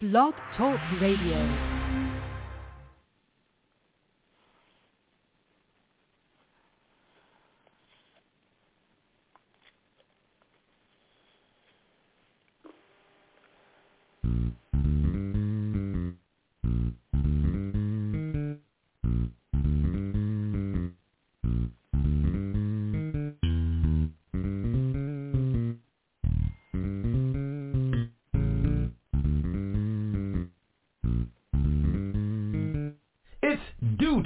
Blog Talk Radio.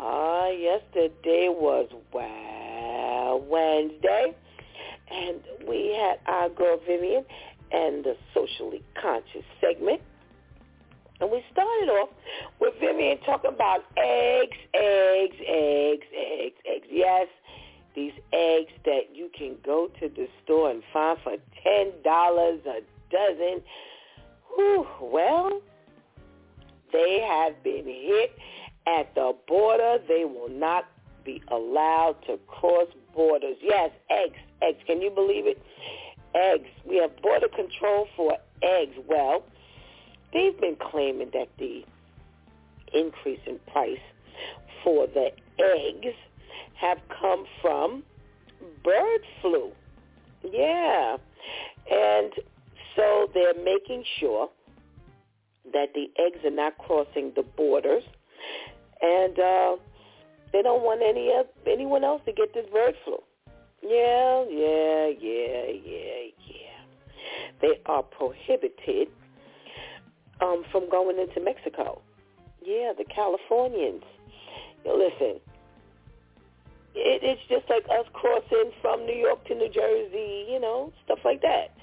Ah, yesterday was Wow Wednesday, and we had our girl Vivian and the socially conscious segment. And we started off with Vivian talking about eggs, eggs, eggs, eggs, eggs. Yes, these eggs that you can go to the store and find for ten dollars a dozen. Whew, well, they have been hit at the border. They will not be allowed to cross borders. Yes, eggs, eggs. Can you believe it? Eggs. We have border control for eggs. Well, they've been claiming that the increase in price for the eggs have come from bird flu. Yeah. And so they're making sure that the eggs are not crossing the borders and uh, they don't want any of, anyone else to get this bird flu. Yeah, yeah, yeah, yeah, yeah. They are prohibited um, from going into Mexico. Yeah, the Californians. Listen, it, it's just like us crossing from New York to New Jersey, you know, stuff like that.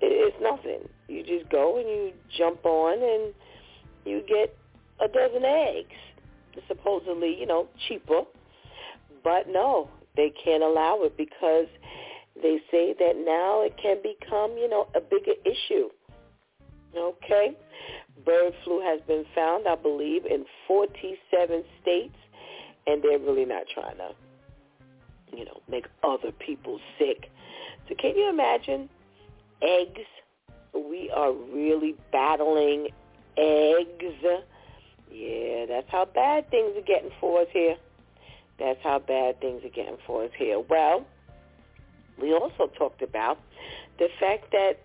It, it's nothing. You just go and you jump on and you get a dozen eggs supposedly, you know, cheaper. But no, they can't allow it because they say that now it can become, you know, a bigger issue. Okay? Bird flu has been found, I believe, in 47 states, and they're really not trying to, you know, make other people sick. So can you imagine eggs? We are really battling eggs yeah, that's how bad things are getting for us here. That's how bad things are getting for us here. Well, we also talked about the fact that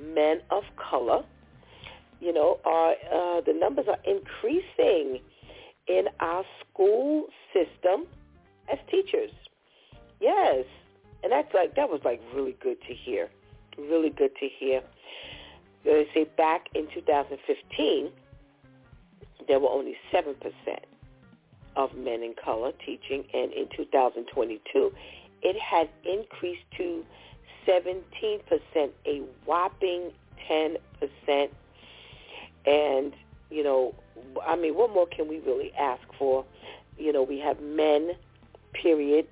men of color, you know, are uh, the numbers are increasing in our school system as teachers. Yes, and that's like that was like really good to hear, really good to hear. They say back in 2015 there were only 7% of men in color teaching, and in 2022, it had increased to 17%, a whopping 10%. And, you know, I mean, what more can we really ask for? You know, we have men, period,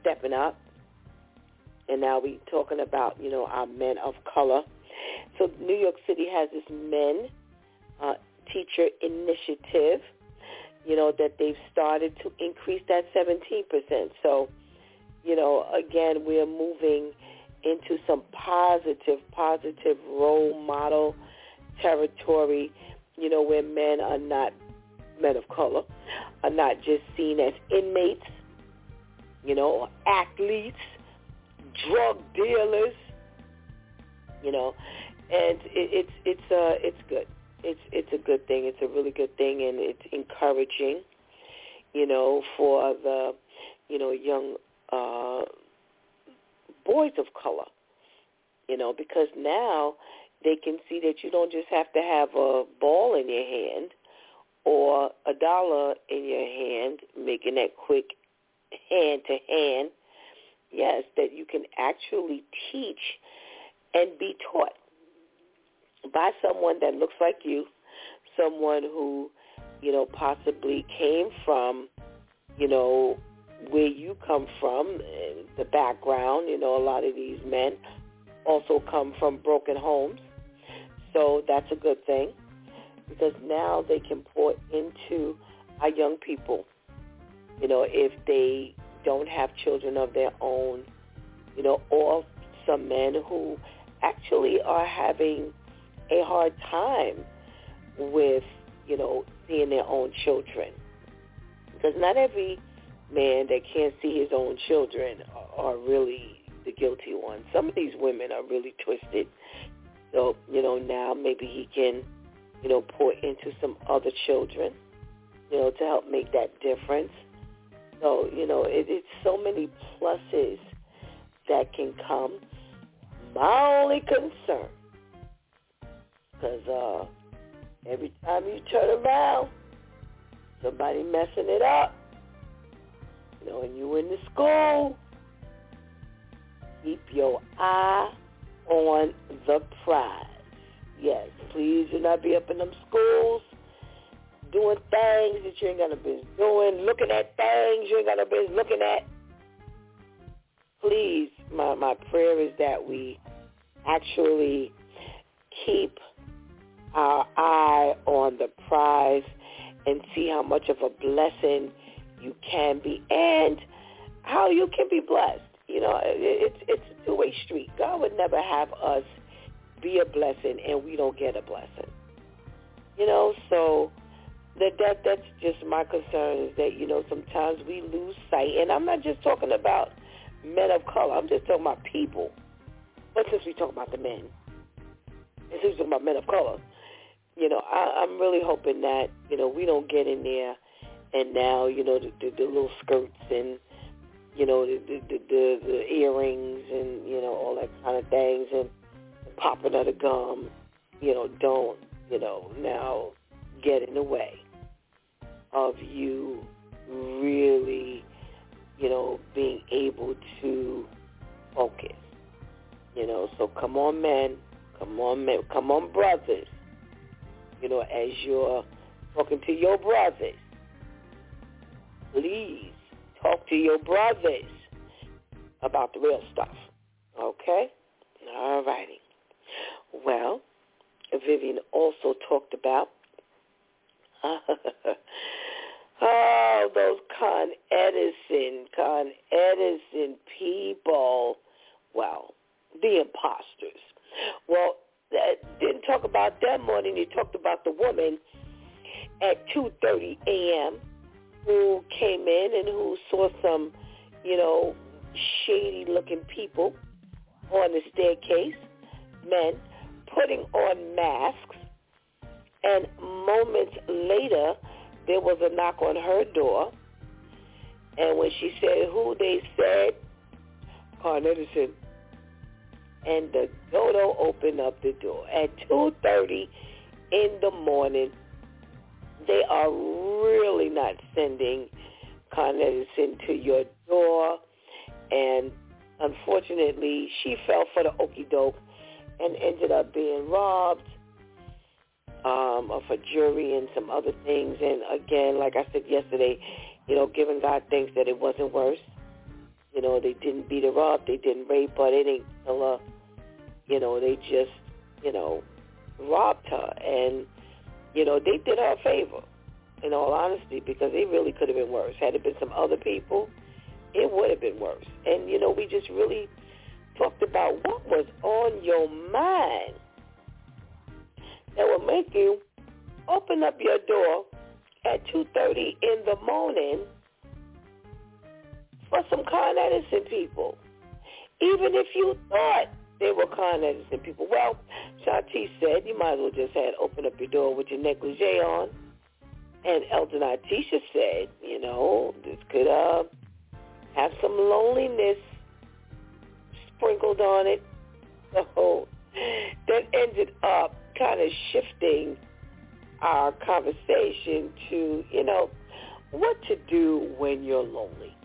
stepping up. And now we're talking about, you know, our men of color. So New York City has this men uh, teacher initiative, you know, that they've started to increase that 17%. So, you know, again, we're moving into some positive, positive role model territory, you know, where men are not, men of color, are not just seen as inmates, you know, athletes, drug dealers, You know, and it, it's it's uh it's good. It's it's a good thing. It's a really good thing, and it's encouraging. You know, for the you know young uh boys of color. You know, because now they can see that you don't just have to have a ball in your hand or a dollar in your hand, making that quick hand to hand. Yes, that you can actually teach and be taught by someone that looks like you, someone who, you know, possibly came from, you know, where you come from, the background. You know, a lot of these men also come from broken homes. So that's a good thing because now they can pour into our young people. You know, if they don't have children of their own, you know, or some men who actually are having a hard time with, you know, seeing their own children. Because not every man that can't see his own children are really the guilty ones. Some of these women are really twisted. So, you know, now maybe he can, you know, pour into some other children, you know, to help make that difference. So, you know, it, it's so many pluses that can come. My only concern, because uh, every time you turn around, somebody messing it up. You know, and you in the school, keep your eye on the prize. Yes, please do not be up in them schools doing things that you ain't gonna be doing, looking at things you ain't gonna be looking at. Please, my my prayer is that we actually keep our eye on the prize and see how much of a blessing you can be and how you can be blessed. You know, it's it's a two-way street. God would never have us be a blessing and we don't get a blessing. You know, so that that that's just my concern is that you know sometimes we lose sight, and I'm not just talking about men of color. I'm just talking about people. But since we talk about the men, and since we about men of color, you know, I, I'm really hoping that you know we don't get in there, and now you know the, the, the little skirts and you know the, the the the earrings and you know all that kind of things and popping out of the gum, you know, don't you know now get in the way of you really, you know, being able to focus. You know, so come on men, come on men, come on brothers. You know, as you're talking to your brothers, please talk to your brothers about the real stuff. Okay? All righty. Well, Vivian also talked about oh, those Con Edison, Con Edison people. Well, the imposters. Well, didn't talk about more than you talked about the woman at 2.30 a.m. who came in and who saw some, you know, shady-looking people on the staircase, men, putting on masks and moments later, there was a knock on her door. And when she said who, they said, Con Edison. And the dodo opened up the door. At 2.30 in the morning, they are really not sending Con Edison to your door. And unfortunately, she fell for the okey doke and ended up being robbed um, of a jury and some other things. And again, like I said yesterday, you know, giving God thanks that it wasn't worse. You know, they didn't beat her up, they didn't rape her, they didn't kill her. You know, they just, you know, robbed her. And, you know, they did her a favor, in all honesty, because it really could have been worse. Had it been some other people, it would have been worse. And, you know, we just really talked about what was on your mind that will make you open up your door at 2.30 in the morning for some Con Edison people. Even if you thought they were kind of innocent people. Well, Shanti said you might as well just had open up your door with your negligee on. And Elder Natisha said, you know, this could uh, have some loneliness sprinkled on it. So that ended up kind of shifting our conversation to, you know, what to do when you're lonely.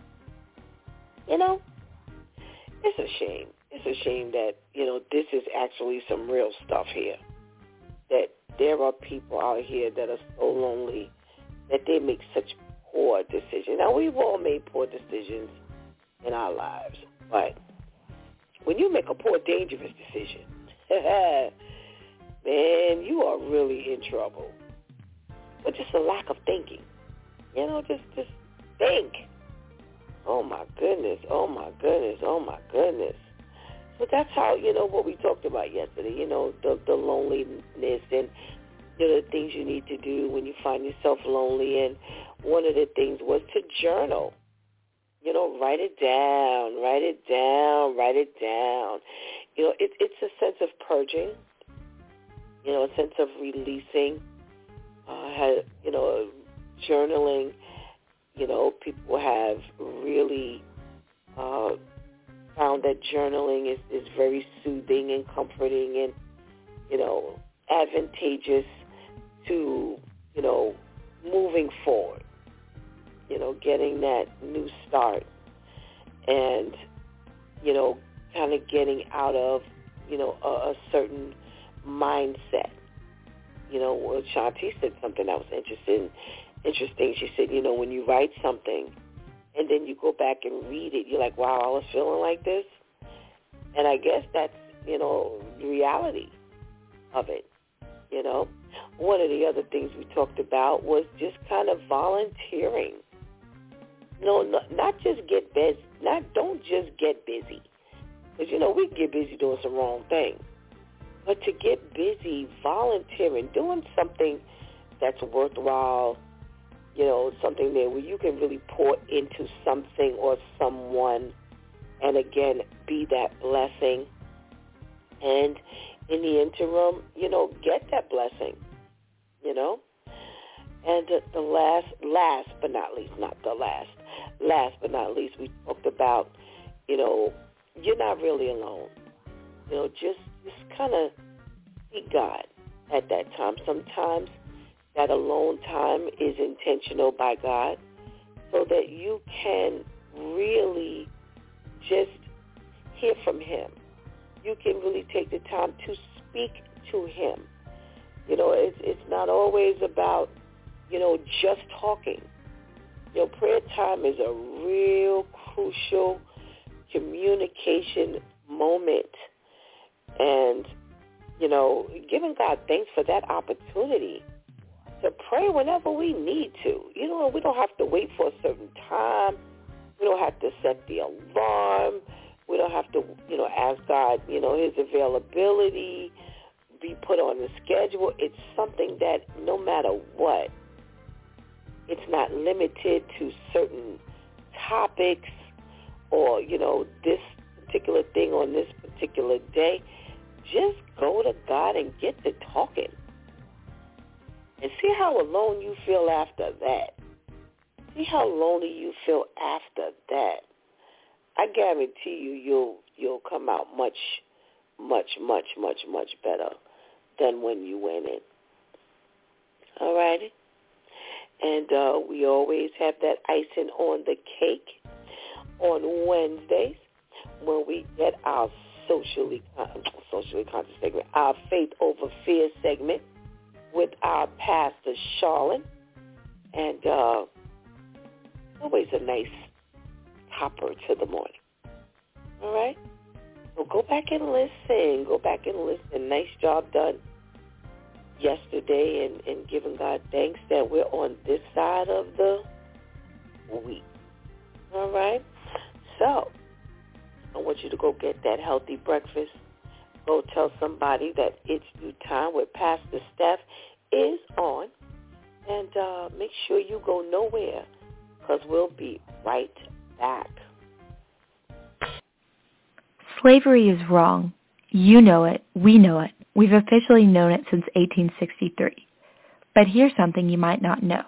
You know, it's a shame. It's a shame that, you know, this is actually some real stuff here. That there are people out here that are so lonely that they make such poor decisions. Now, we've all made poor decisions in our lives, but when you make a poor, dangerous decision, man, you are really in trouble. But just a lack of thinking. You know, just just think. Oh my goodness, oh my goodness, oh my goodness. But that's how, you know, what we talked about yesterday, you know, the the loneliness and you know, the things you need to do when you find yourself lonely and one of the things was to journal. You know, write it down, write it down, write it down. You know, it, it's a sense of purging, you know, a sense of releasing, uh, you know, journaling. You know, people have really uh, found that journaling is, is very soothing and comforting and, you know, advantageous to, you know, moving forward you know, getting that new start and, you know, kind of getting out of, you know, a, a certain mindset. You know, well, Shanti said something that was interesting. Interesting. She said, you know, when you write something and then you go back and read it, you're like, wow, I was feeling like this. And I guess that's, you know, the reality of it, you know. One of the other things we talked about was just kind of volunteering no, not, just get busy. Not don't just get busy, because you know we get busy doing some wrong things. But to get busy, volunteering, doing something that's worthwhile, you know, something there where you can really pour into something or someone, and again be that blessing. And in the interim, you know, get that blessing. You know. And the last, last but not least, not the last, last but not least, we talked about, you know, you're not really alone. You know, just just kind of seek God at that time. Sometimes that alone time is intentional by God so that you can really just hear from him. You can really take the time to speak to him. You know, it's it's not always about, you know, just talking. Your prayer time is a real crucial communication moment. And, you know, giving God thanks for that opportunity to pray whenever we need to. You know, we don't have to wait for a certain time. We don't have to set the alarm. We don't have to, you know, ask God, you know, his availability be put on the schedule. It's something that no matter what, it's not limited to certain topics or, you know, this particular thing on this particular day. Just go to God and get to talking. And see how alone you feel after that. See how lonely you feel after that. I guarantee you you'll you'll come out much, much, much, much, much better than when you went in. All righty? And uh, we always have that icing on the cake on Wednesdays when we get our socially socially conscious segment, our faith over fear segment with our pastor Charlotte, and uh, always a nice topper to the morning. All right, so go back and listen. Go back and listen. Nice job done yesterday and, and giving God thanks that we're on this side of the week. All right? So, I want you to go get that healthy breakfast. Go tell somebody that it's DEW Time with Pastor Steph is on. And uh, make sure you go nowhere because we'll be right back. Slavery is wrong. You know it. We know it. We've officially known it since 1863. But here's something you might not know.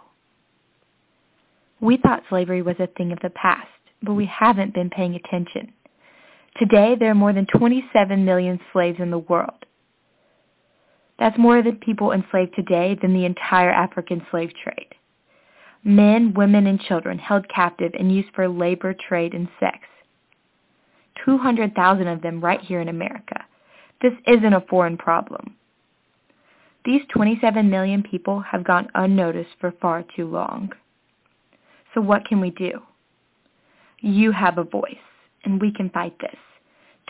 We thought slavery was a thing of the past, but we haven't been paying attention. Today, there are more than 27 million slaves in the world. That's more than the people enslaved today than the entire African slave trade. Men, women, and children held captive and used for labor, trade, and sex. 200,000 of them right here in America. This isn't a foreign problem. These 27 million people have gone unnoticed for far too long. So what can we do? You have a voice, and we can fight this.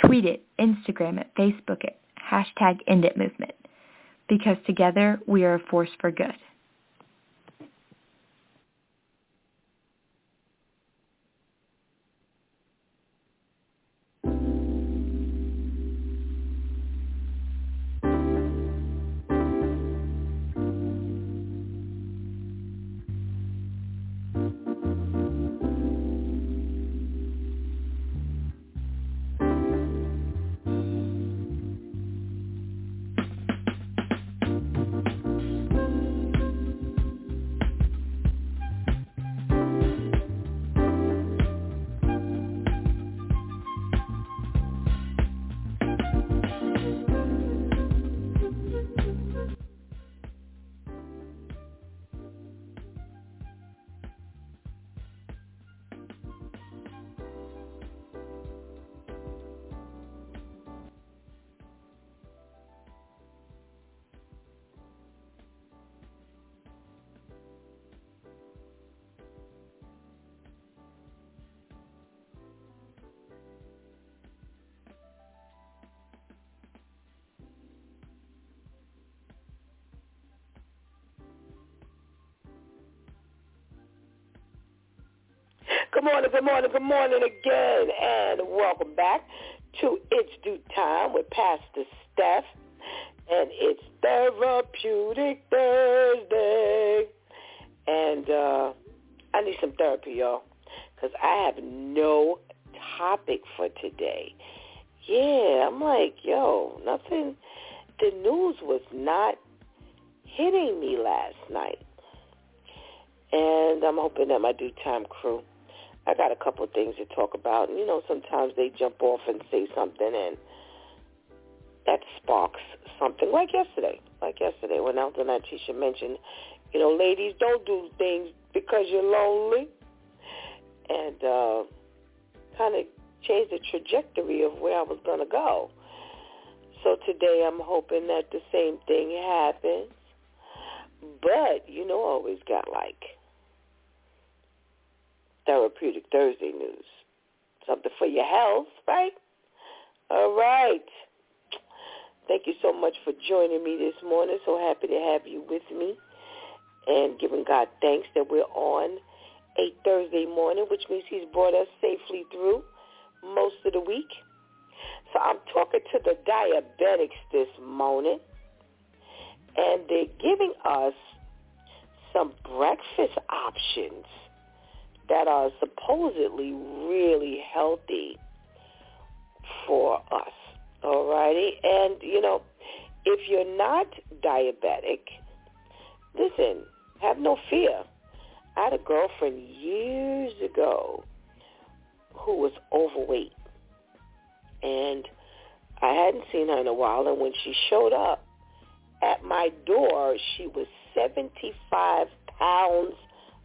Tweet it, Instagram it, Facebook it, hashtag End It Movement. Because together we are a force for good. Good morning, good morning, good morning again, and welcome back to It's DEW Time with Pastor Steph, and it's Therapeutic Thursday, and uh, I need some therapy, y'all, because I have no topic for today. Yeah, I'm like, yo, nothing. The news was not hitting me last night, and I'm hoping that my DEW Time crew I got a couple of things to talk about. And, you know, sometimes they jump off and say something and that sparks something. Like yesterday. Like yesterday when Elder Natisha mentioned, you know, ladies, don't do things because you're lonely. And uh, kind of changed the trajectory of where I was going to go. So today I'm hoping that the same thing happens. But, you know, always got like Therapeutic Thursday news. Something for your health, right? All right. Thank you so much for joining me this morning. So happy to have you with me and giving God thanks that we're on a Thursday morning, which means he's brought us safely through most of the week. So I'm talking to the diabetics this morning, and they're giving us some breakfast options that are supposedly really healthy for us. Alrighty? And, you know, if you're not diabetic, listen, have no fear. I had a girlfriend years ago who was overweight. And I hadn't seen her in a while. And when she showed up at my door, she was 75 pounds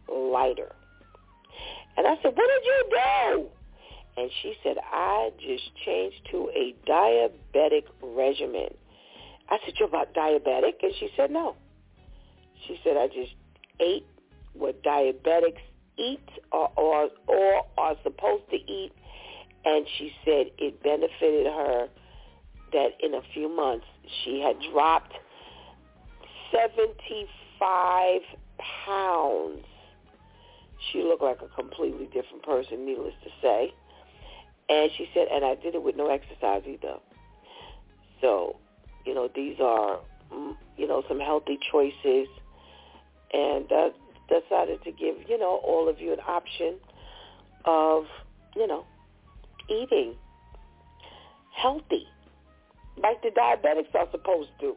lighter. And I said, what did you do? And she said, I just changed to a diabetic regimen. I said, you're about diabetic? And she said, no. She said, I just ate what diabetics eat or, or, or are supposed to eat. And she said it benefited her that in a few months she had dropped 75 pounds she looked like a completely different person, needless to say. And she said, and I did it with no exercise either. So, you know, these are, mm, you know, some healthy choices. And uh, decided to give, you know, all of you an option of, you know, eating healthy. like the diabetics are supposed to.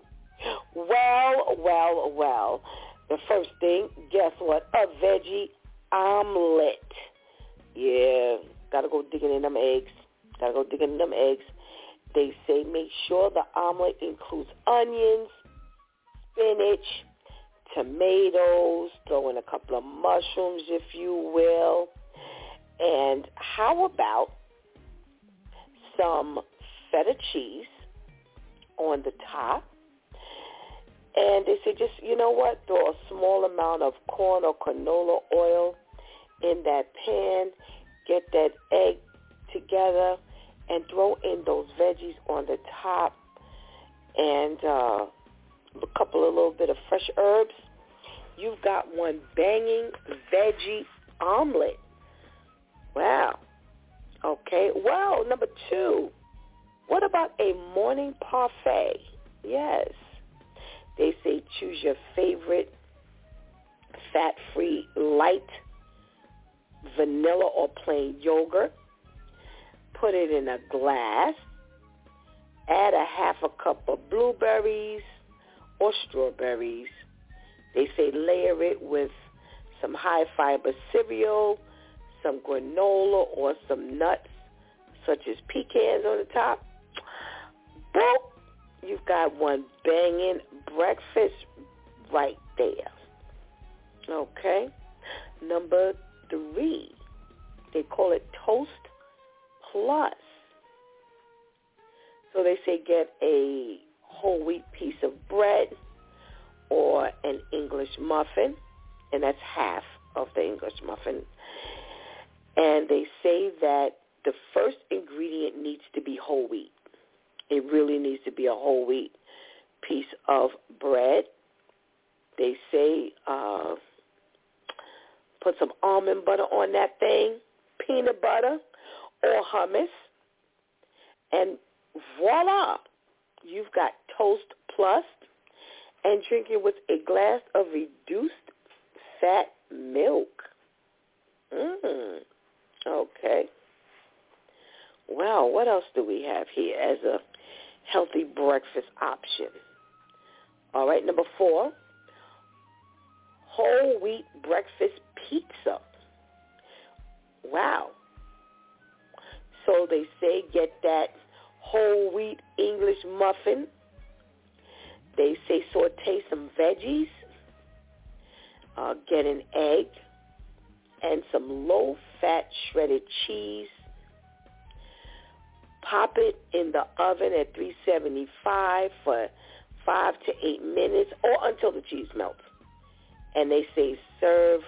Well, well, well. The first thing, guess what? A veggie omelet. Yeah, gotta go digging in them eggs. Gotta go digging in them eggs. They say make sure the omelet includes onions, spinach, tomatoes, throw in a couple of mushrooms if you will. And how about some feta cheese on the top? And they say just, you know what, throw a small amount of corn or canola oil in that pan, get that egg together, and throw in those veggies on the top and uh, a couple of little bit of fresh herbs. You've got one banging veggie omelet. Wow. Okay. Well, number two, what about a morning parfait? Yes. They say choose your favorite fat-free light vanilla or plain yogurt. Put it in a glass. Add a half a cup of blueberries or strawberries. They say layer it with some high fiber cereal, some granola or some nuts such as pecans on the top. Boom! You've got one banging breakfast right there. Okay? Number three, they call it Toast Plus. So they say get a whole wheat piece of bread or an English muffin, and that's half of the English muffin. And they say that the first ingredient needs to be whole wheat. It really needs to be a whole wheat piece of bread. They say uh, put some almond butter on that thing, peanut butter or hummus, and voila, you've got Toast Plus and drink it with a glass of reduced fat milk. Mmm. Okay. Well, what else do we have here as a healthy breakfast option? All right, number four, whole wheat breakfast pizza. Wow. So they say get that whole wheat English muffin. They say saute some veggies, uh, get an egg, and some low-fat shredded cheese. Pop it in the oven at 375 for five to eight minutes or until the cheese melts. And they say serve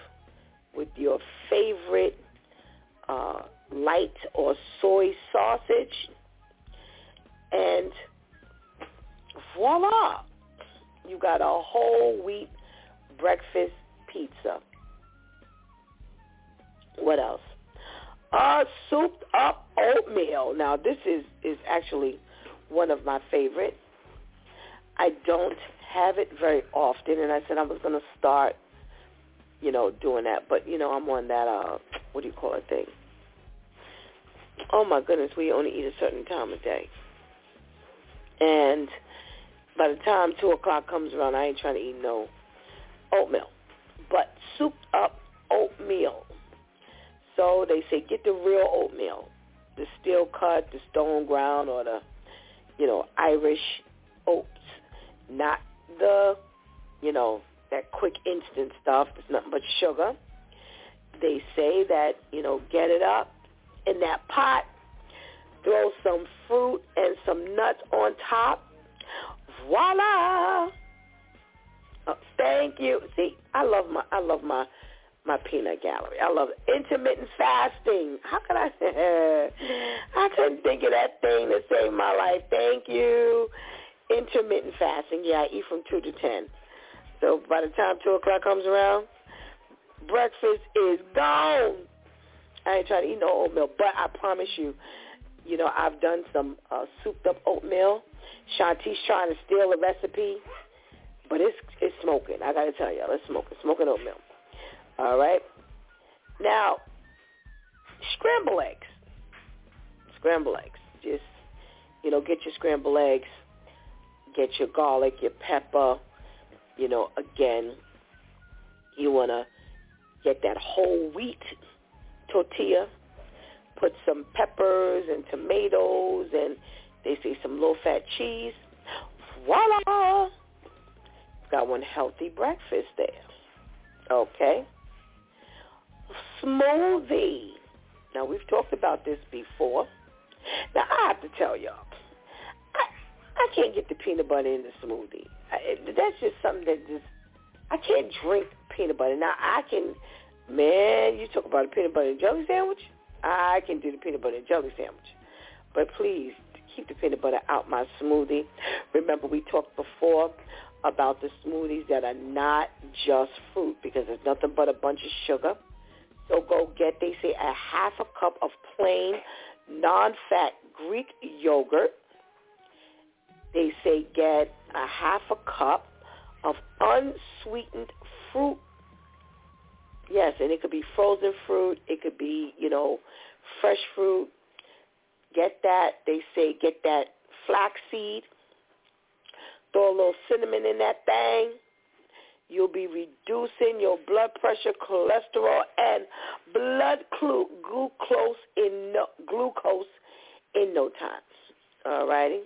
with your favorite uh, light or soy sausage. And voila, you got a whole wheat breakfast pizza. What else? Uh, souped up oatmeal. Now this is, is actually one of my favorite. I don't have it very often, and I said I was going to start, you know, doing that. But you know, I'm on that uh, what do you call it thing? Oh my goodness, we only eat a certain time of day, and by the time two o'clock comes around, I ain't trying to eat no oatmeal, but souped up oatmeal. So they say get the real oatmeal, the steel cut, the stone ground, or the you know Irish oats, not the you know that quick instant stuff. It's nothing but sugar. They say that you know get it up in that pot, throw some fruit and some nuts on top. Voila! Oh, thank you. See, I love my I love my my peanut gallery. I love it. intermittent fasting. How could I? I couldn't think of that thing to save my life. Thank you. Intermittent fasting. Yeah, I eat from two to ten. So by the time two o'clock comes around, breakfast is gone. I ain't trying to eat no oatmeal, but I promise you, you know, I've done some uh, souped up oatmeal. Shanti's trying to steal a recipe, but it's it's smoking. I got to tell y'all, it's smoking, smoking oatmeal. All right. Now, scramble eggs. Scramble eggs. Just, you know, get your scramble eggs. Get your garlic, your pepper. You know, again, you want to get that whole wheat tortilla. Put some peppers and tomatoes and they say some low-fat cheese. Voila! Got one healthy breakfast there. Okay. Smoothie. Now, we've talked about this before. Now, I have to tell y'all, I can't get the peanut butter in the smoothie. I, that's just something that just, I can't drink peanut butter. Now, I can, man, you talk about a peanut butter and jelly sandwich, I can do the peanut butter and jelly sandwich. But please, keep the peanut butter out my smoothie. Remember, we talked before about the smoothies that are not just fruit because there's nothing but a bunch of sugar. So go get, they say, a half a cup of plain, non-fat Greek yogurt. They say get a half a cup of unsweetened fruit. Yes, and it could be frozen fruit. It could be, you know, fresh fruit. Get that. They say get that flaxseed. Throw a little cinnamon in that thing. You'll be reducing your blood pressure, cholesterol, and blood glucose in no, glucose in no time. All righty?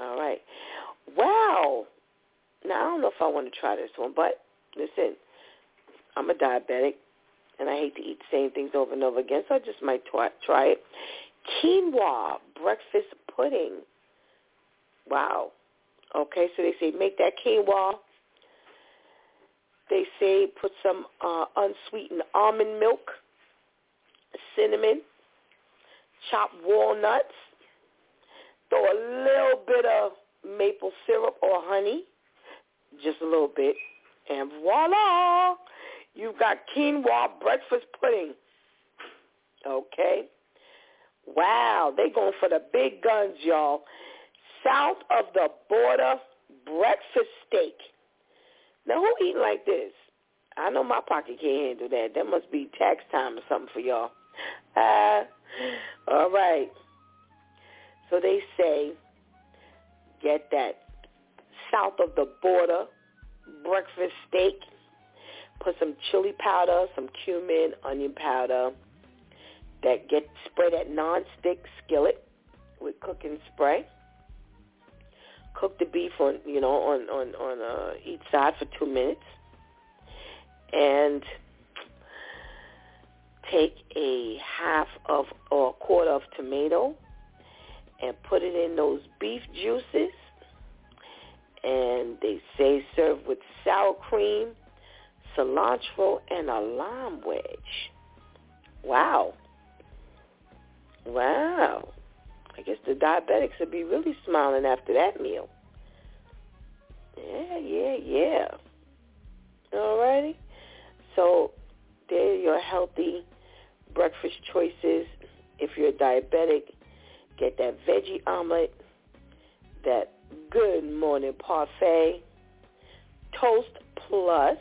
All right. Wow. Now, I don't know if I want to try this one, but listen, I'm a diabetic, and I hate to eat the same things over and over again, so I just might try, try it. Quinoa breakfast pudding. Wow. Okay, so they say make that quinoa. They say put some uh, unsweetened almond milk, cinnamon, chopped walnuts, throw a little bit of maple syrup or honey, just a little bit, and voila, you've got quinoa breakfast pudding. Okay? Wow, they going for the big guns, y'all. South of the border breakfast steak. Now, who eating like this? I know my pocket can't handle that. That must be tax time or something for y'all. Uh, all right. So they say, get that south of the border breakfast steak. Put some chili powder, some cumin, onion powder. That get spray that non-stick skillet with cooking spray cook the beef on you know on on on uh, each side for two minutes, and take a half of or a quarter of tomato and put it in those beef juices. And they say serve with sour cream, cilantro, and a lime wedge. Wow. Wow. I guess the diabetics would be really smiling after that meal. Yeah, yeah, yeah. Alrighty. So there are your healthy breakfast choices. If you're a diabetic, get that veggie omelet, that good morning parfait, toast plus,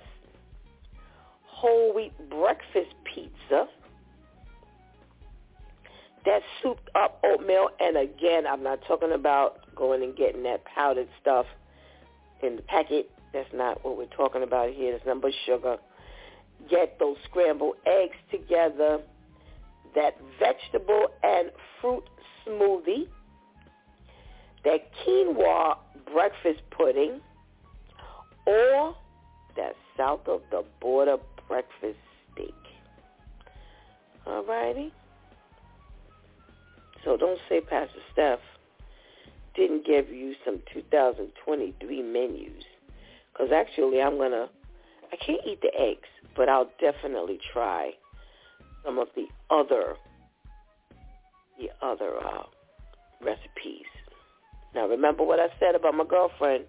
whole wheat breakfast pizza, that souped up oatmeal, and again, I'm not talking about going and getting that powdered stuff in the packet. That's not what we're talking about here. Nothing but sugar. Get those scrambled eggs together, that vegetable and fruit smoothie, that quinoa breakfast pudding, or that south of the border breakfast steak. All righty? So don't say Pastor Steph didn't give you some 2023 menus. Because actually I'm going to, I can't eat the eggs, but I'll definitely try some of the other, the other uh, recipes. Now remember what I said about my girlfriend,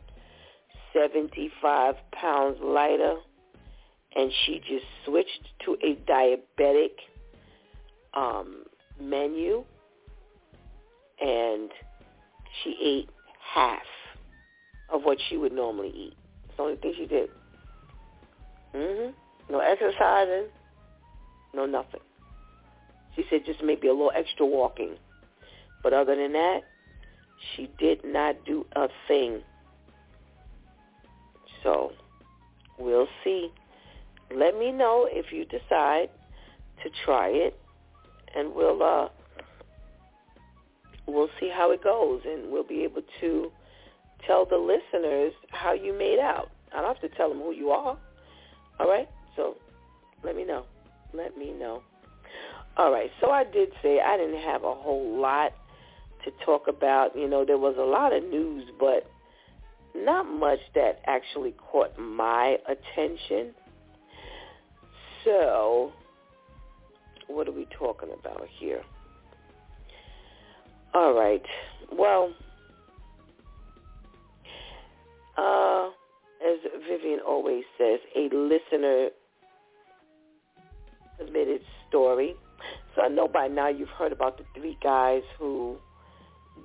75 pounds lighter, and she just switched to a diabetic um, menu and she ate half of what she would normally eat. It's the only thing she did. Mhm. No exercising, no nothing. She said just maybe a little extra walking. But other than that, she did not do a thing. So we'll see. Let me know if you decide to try it, and we'll uh, we'll see how it goes, and we'll be able to tell the listeners how you made out. I don't have to tell them who you are. All right? So let me know. Let me know. All right. So I did say I didn't have a whole lot to talk about. You know, there was a lot of news, but not much that actually caught my attention. So, what are we talking about here? All right. Well, uh, as Vivian always says, a listener submitted story. So I know by now you've heard about the three guys who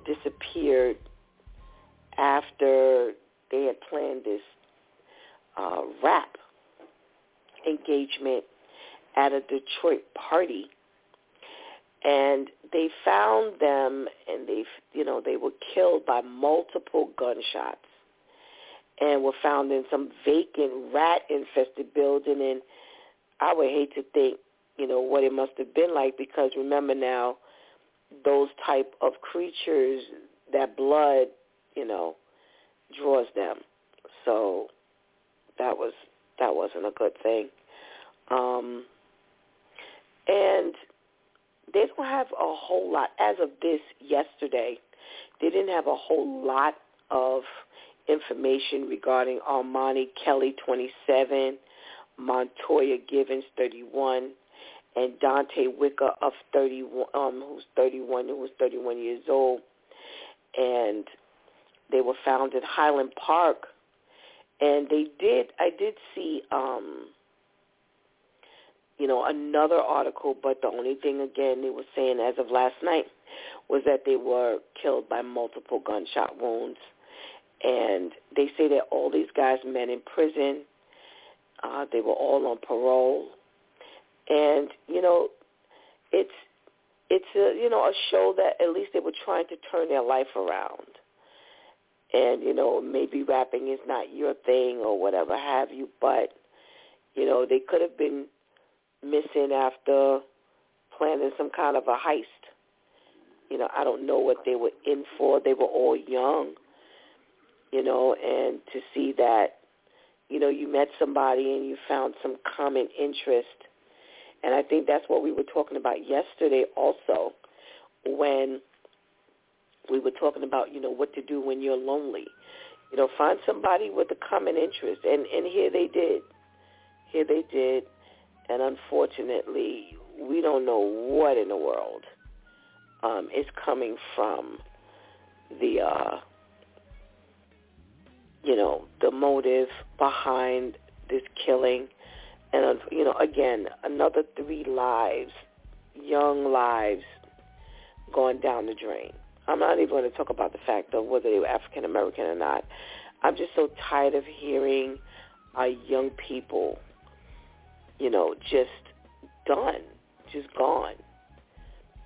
disappeared after they had planned this uh, rap engagement at a Detroit party. And they found them and they, you know, they were killed by multiple gunshots and were found in some vacant rat-infested building. And I would hate to think, you know, what it must have been like because remember now, those type of creatures, that blood, you know, draws them. So that was that wasn't a good thing. Um, and they don't have a whole lot as of this yesterday. They didn't have a whole lot of information regarding Armani Kelly, 27, Montoya Givens, 31, and Dante Wicker of 31, um, who's 31, who was 31 years old, and they were found in Highland Park, and they did. I did see, um, you know, another article, but the only thing again they were saying as of last night was that they were killed by multiple gunshot wounds and they say that all these guys met in prison. Uh, they were all on parole, and you know, it's it's a you know a show that at least they were trying to turn their life around. And you know, maybe rapping is not your thing or whatever have you, but you know, they could have been missing after planning some kind of a heist. You know, I don't know what they were in for. They were all young you know, and to see that, you know, you met somebody and you found some common interest. And I think that's what we were talking about yesterday also when we were talking about, you know, what to do when you're lonely. You know, find somebody with a common interest. And, and here they did. Here they did. And unfortunately, we don't know what in the world um, is coming from the uh, you know, the motive behind this killing. And, you know, again, another three lives, young lives, going down the drain. I'm not even going to talk about the fact of whether they were African American or not. I'm just so tired of hearing our young people, you know, just done, just gone,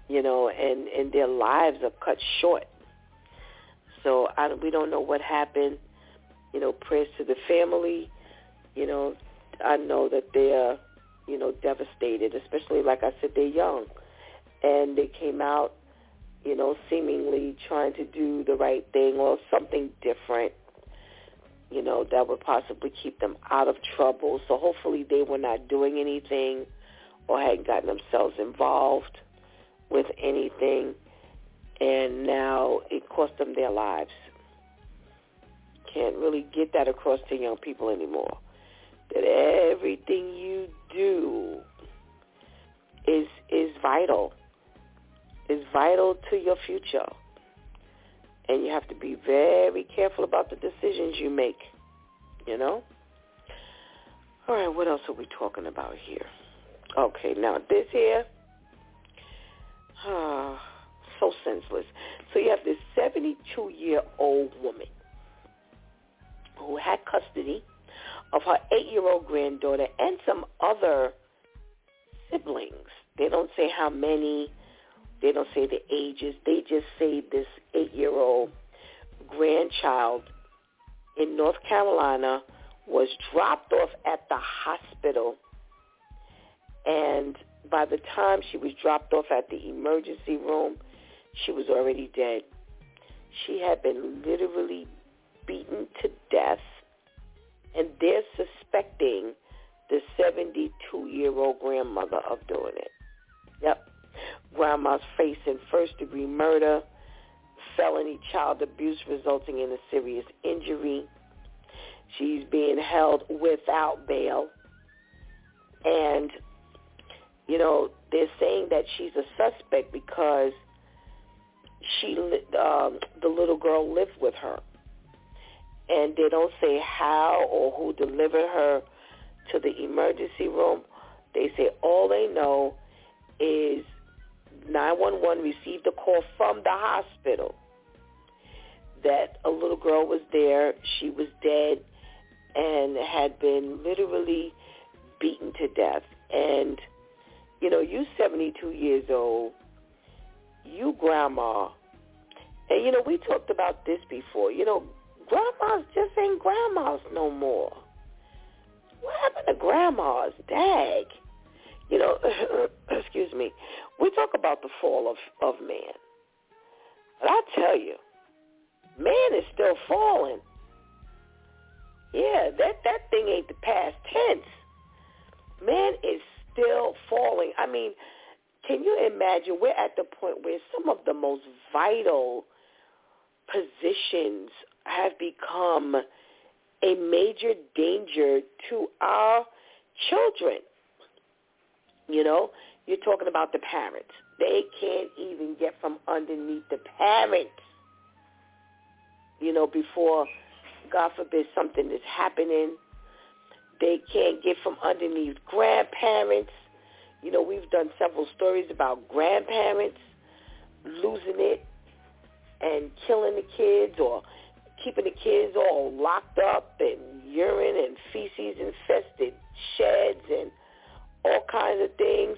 you know, and, and their lives are cut short. So I, we don't know what happened you know, prayers to the family. You know, I know that they're, you know, devastated, especially like I said, they're young. And they came out, you know, seemingly trying to do the right thing or something different, you know, that would possibly keep them out of trouble. So hopefully they were not doing anything or hadn't gotten themselves involved with anything. And now it cost them their lives can't really get that across to young people anymore. That everything you do is is vital. Is vital to your future. And you have to be very careful about the decisions you make. You know? All right, what else are we talking about here? Okay, now this here, uh, so senseless. So you have this 72-year-old woman who had custody of her eight-year-old granddaughter and some other siblings. They don't say how many. They don't say the ages. They just say this eight-year-old grandchild in North Carolina was dropped off at the hospital. And by the time she was dropped off at the emergency room, she was already dead. She had been literally beaten to death. And they're suspecting the 72-year-old grandmother of doing it. Yep. Grandma's facing first-degree murder, felony child abuse resulting in a serious injury. She's being held without bail. And, you know, they're saying that she's a suspect because she, um, the little girl lived with her. And they don't say how or who delivered her to the emergency room. They say all they know is 911 received a call from the hospital that a little girl was there. She was dead and had been literally beaten to death. And, you know, you 72 years old, you grandma, and, you know, we talked about this before. You know, grandmas just ain't grandmas no more. What happened to grandmas? Dag. You know, excuse me. We talk about the fall of, of man. But I tell you, man is still falling. Yeah, that, that thing ain't the past tense. Man is still falling. I mean, can you imagine we're at the point where some of the most vital positions have become a major danger to our children. You know, you're talking about the parents. They can't even get from underneath the parents. You know, before, God forbid, something is happening. They can't get from underneath grandparents. You know, we've done several stories about grandparents losing it and killing the kids or keeping the kids all locked up and urine and feces infested sheds and all kinds of things.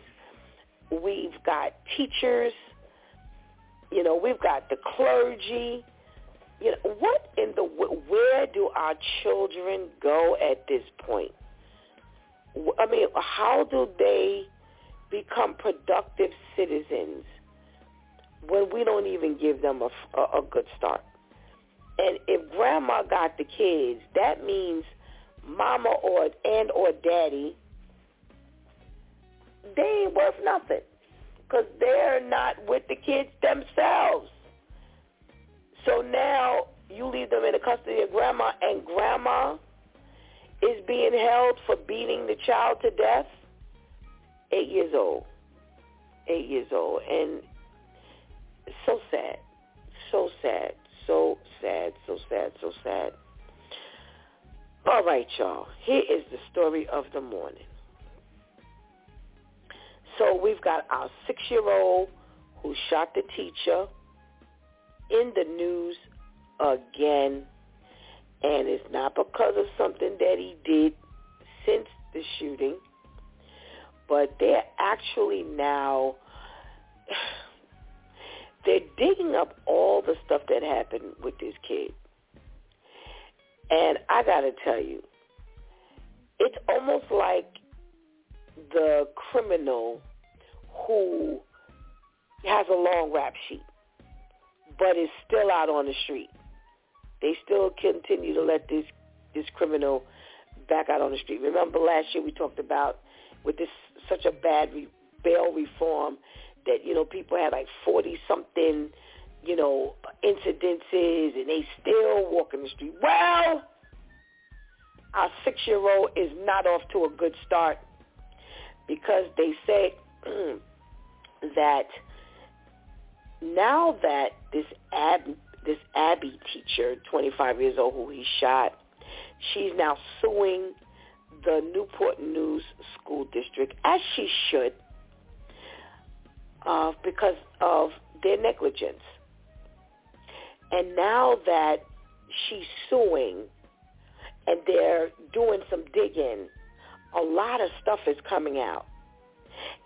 We've got teachers, you know, we've got the clergy. You know, what in the where do our children go at this point? I mean, how do they become productive citizens when we don't even give them a, a, a good start? And if grandma got the kids, that means mama or and or daddy, they ain't worth nothing because they're not with the kids themselves. So now you leave them in the custody of grandma, and grandma is being held for beating the child to death. Eight years old. Eight years old. And so sad. So sad. So sad, so sad, so sad. All right, y'all. Here is the story of the morning. So we've got our six-year-old who shot the teacher in the news again. And it's not because of something that he did since the shooting, but they're actually now they're digging up all the stuff that happened with this kid. And I got to tell you, it's almost like the criminal who has a long rap sheet but is still out on the street. They still continue to let this this criminal back out on the street. Remember last year we talked about with this such a bad re- bail reform that you know people had like forty something you know incidences and they still walk in the street. Well, our six year old is not off to a good start because they say that now that this Ab this Abby teacher, 25 years old, who he shot, she's now suing the Newport News School District, as she should, uh, because of their negligence. And now that she's suing and they're doing some digging, a lot of stuff is coming out.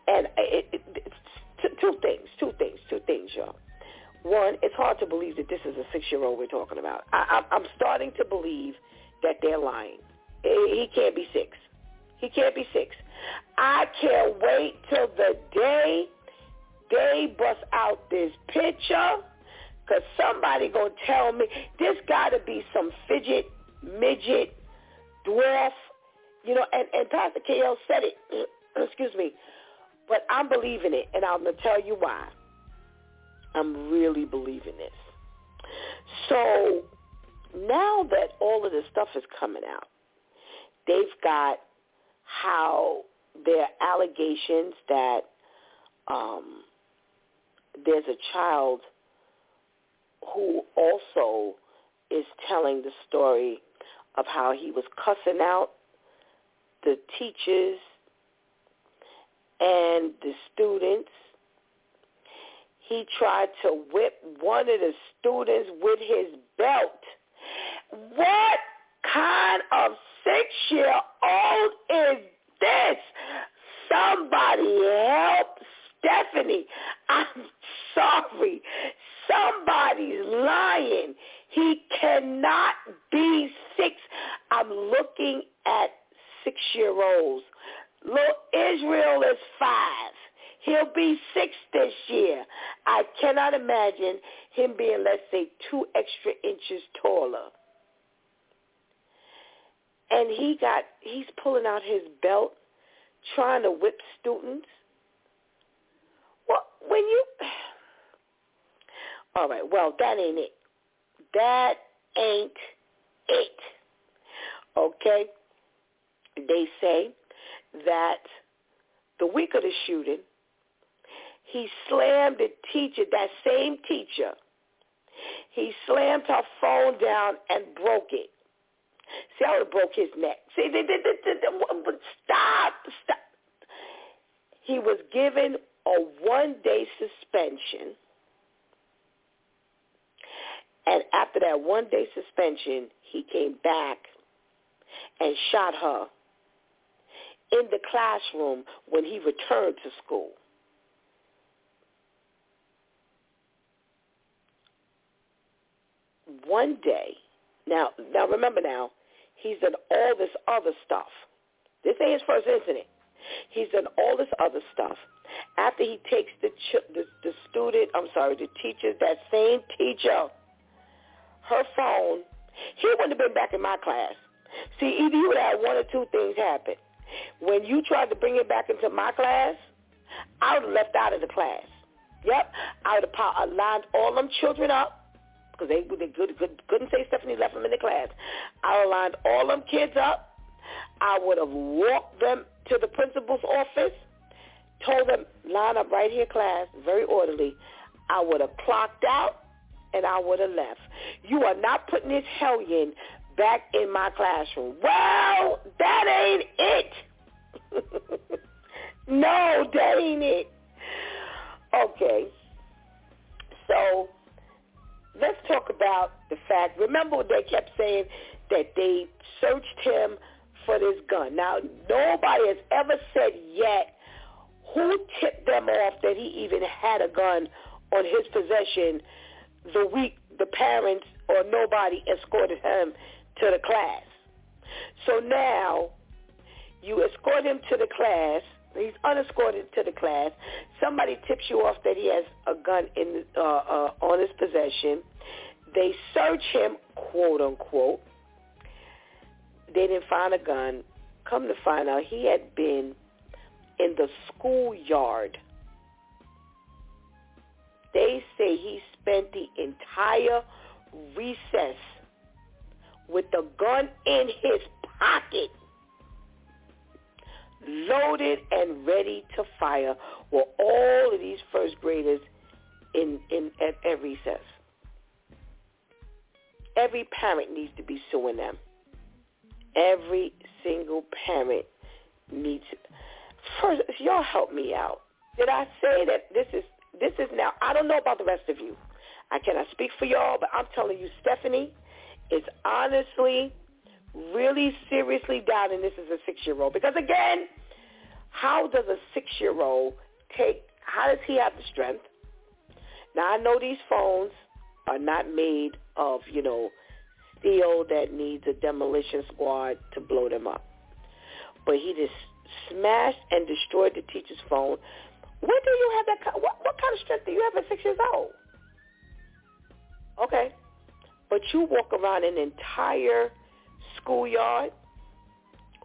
And it, it, it, two, two things, two things, two things, y'all. One, it's hard to believe that this is a six-year-old we're talking about. I, I'm starting to believe that they're lying. he can't be six. He can't be six. I can't wait till the day they bust out this picture because somebody to tell me this got to be some fidget, midget, dwarf, you know, and, and Pastor KL said it, excuse me, but I'm believing it, and I'm going to tell you why. I'm really believing this. So now that all of this stuff is coming out, they've got how there are allegations that um, there's a child who also is telling the story of how he was cussing out the teachers and the students. He tried to whip one of the students with his belt. What kind of six-year-old is this? Somebody help Stephanie. I'm sorry. Somebody's lying. He cannot be six. I'm looking at six-year-olds. Look, Israel is five. He'll be six this year. I cannot imagine him being, let's say, two extra inches taller. And he got, he's pulling out his belt, trying to whip students. When you, all right, well, that ain't it. That ain't it. Okay? They say that the week of the shooting, he slammed the teacher, that same teacher. He slammed her phone down and broke it. See, I would broke his neck. See, stop, stop. He was given a one-day suspension. And after that one-day suspension, he came back and shot her in the classroom when he returned to school. One day, now, now remember now, he's done all this other stuff. This ain't his first incident. He's done all this other stuff. After he takes the, ch- the the student, I'm sorry, the teacher, that same teacher, her phone, he wouldn't have been back in my class. See, either you would have one or two things happen. When you tried to bring it back into my class, I would have left out of the class. Yep, I would have uh, lined all them children up because they, they could, good, couldn't say Stephanie left them in the class. I lined all them kids up. I would have walked them to the principal's office, told them, line up right here, class, very orderly. I would have clocked out, and I would have left. You are not putting this hellion back in my classroom. Well, that ain't it. no, that ain't it. Okay. So let's talk about the fact. Remember they kept saying that they searched him for this gun. Now, nobody has ever said yet who tipped them off that he even had a gun on his possession the week the parents or nobody escorted him to the class. So now you escort him to the class. He's unescorted to the class. Somebody tips you off that he has a gun in uh, uh, on his possession. They search him, quote unquote. They didn't find a gun. Come to find out, he had been in the schoolyard. They say he spent the entire recess with the gun in his pocket, loaded and ready to fire, were all of these first graders in, in at, at recess. Every parent needs to be suing them. Every single parent needs. First, y'all help me out. Did I say that this is this is now? I don't know about the rest of you. I cannot speak for y'all, but I'm telling you, Stephanie is honestly, really seriously doubting this is a six-year-old. Because again, how does a six-year-old take? How does he have the strength? Now I know these phones are not made of you know steel that needs a demolition squad to blow them up. But he just smashed and destroyed the teacher's phone. When do you have that? What, what kind of strength do you have at six years old? Okay. But you walk around an entire schoolyard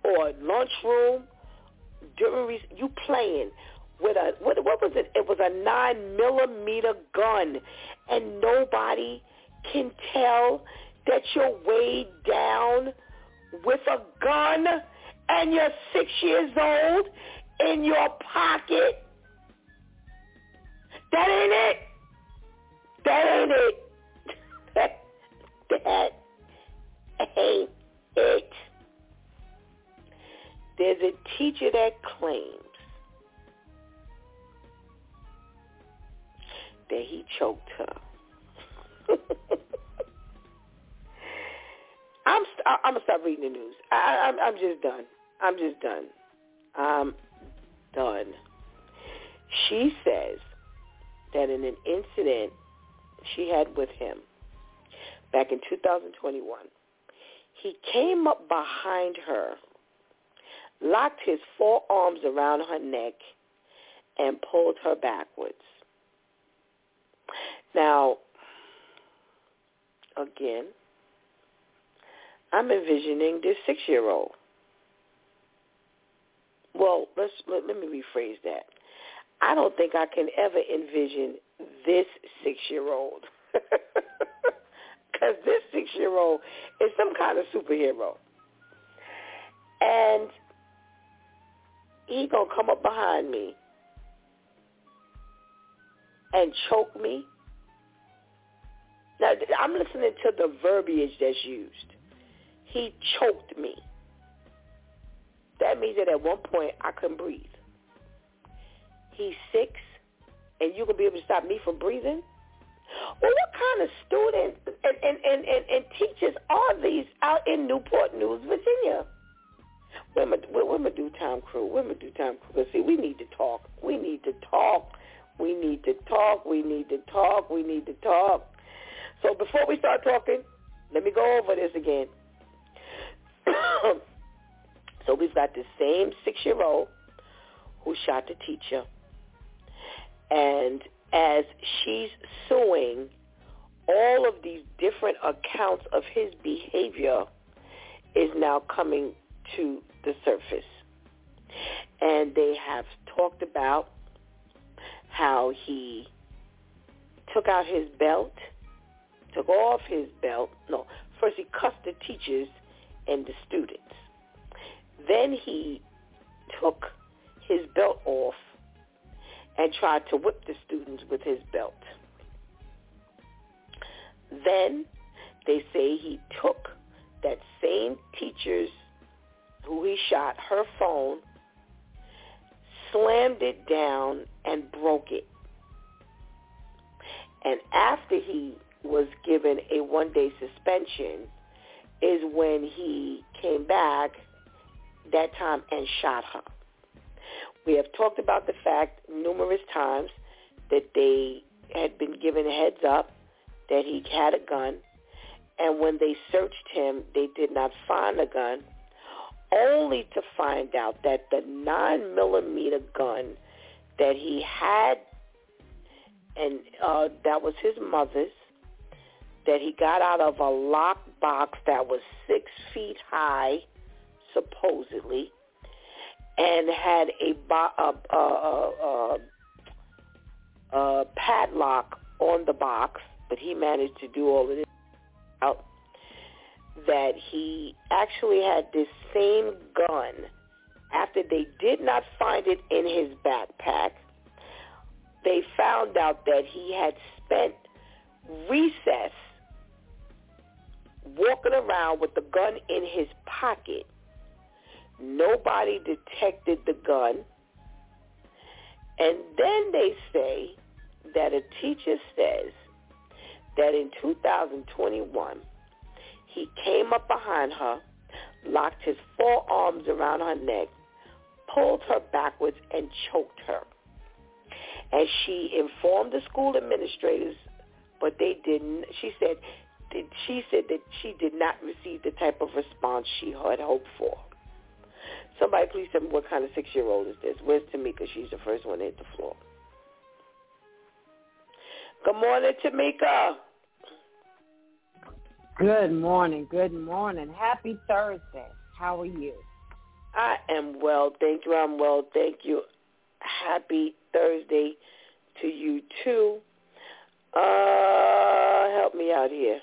or lunchroom during you playing with a what, what was it? It was a nine millimeter gun, and nobody can tell that you're weighed down with a gun and you're six years old in your pocket. That ain't it. That ain't it. that, ain't it. There's a teacher that claims that he choked her. I'm st- I'm gonna stop reading the news. I, I'm I'm just done. I'm just done. I'm done. She says that in an incident she had with him back in 2021, he came up behind her, locked his forearms around her neck, and pulled her backwards. Now, again, I'm envisioning this six-year-old. Well, let's let, let me rephrase that. I don't think I can ever envision this six-year-old. Because this six-year-old is some kind of superhero. And he to come up behind me and choke me. Now, I'm listening to the verbiage that's used. He choked me. That means that at one point I couldn't breathe. He's six, and you gonna be able to stop me from breathing? Well, what kind of students and, and, and, and, and teachers are these out in Newport News, Virginia? Where my DEW Time crew? My DEW Time crew? See, we need to talk. We need to talk. We need to talk. We need to talk. We need to talk. So before we start talking, let me go over this again. so we've got the same six-year-old who shot the teacher. And as she's suing all of these different accounts of his behavior is now coming to the surface. And they have talked about how he took out his belt, took off his belt. No, first he cussed the teachers and the students. Then he took his belt off and tried to whip the students with his belt. Then they say he took that same teacher's who he shot her phone, slammed it down and broke it. And after he was given a one-day suspension is when he came back that time and shot her. We have talked about the fact numerous times that they had been given a heads up that he had a gun, and when they searched him, they did not find a gun, only to find out that the 9 millimeter gun that he had, and uh, that was his mother's, that he got out of a locked box that was six feet high, supposedly, and had a, a, a, a, a padlock on the box, but he managed to do all of this out. That he actually had this same gun after they did not find it in his backpack. They found out that he had spent recess walking around with the gun in his pocket. Nobody detected the gun. And then they say that a teacher says that in 2021, he came up behind her, locked his forearms around her neck, pulled her backwards, and choked her. And she informed the school administrators, but they didn't. She said did, she said that she did not receive the type of response she had hoped for. Somebody please tell me what kind of six-year-old is this? Where's Tamika? She's the first one to hit the floor. Good morning, Tamika. Good morning. Good morning. Happy Thursday. How are you? I am well, thank you. I'm well, thank you. Happy Thursday to you too. Uh, help me out here.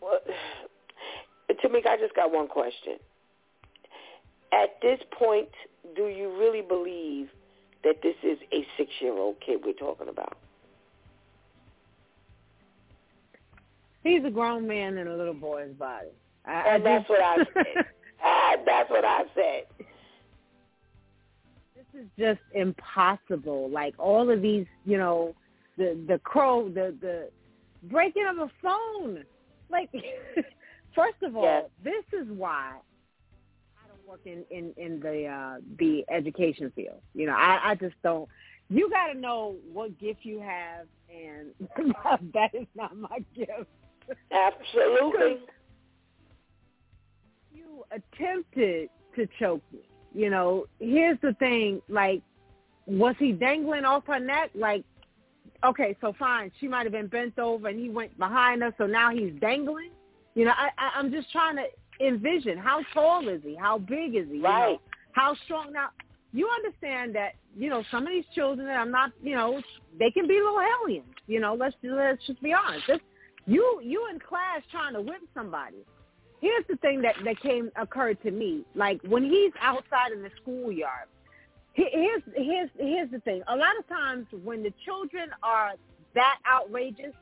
What? Tamika, I just got one question. At this point, do you really believe that this is a six-year-old kid we're talking about? He's a grown man in a little boy's body. I, and I that's what I said. that's what I said. This is just impossible. Like all of these, you know, the the crow, the the breaking of a phone. Like, first of all, yes. this is why I don't work in in in the uh the education field. You know, I I just don't. You got to know what gift you have, and that is not my gift. Absolutely. you attempted to choke me. You know, here's the thing, like, was he dangling off her neck? Like, okay, so fine, she might have been bent over and he went behind her, so now he's dangling? You know, I, I, I'm just trying to envision how tall is he? How big is he? Right. You know, how strong? Now, you understand that, you know, some of these children, that I'm not, you know, they can be little aliens. You know, let's, let's just be honest. This, you you in class trying to whip somebody. Here's the thing that that came occurred to me. Like when he's outside in the schoolyard, here's here's here's the thing. A lot of times when the children are that outrageous,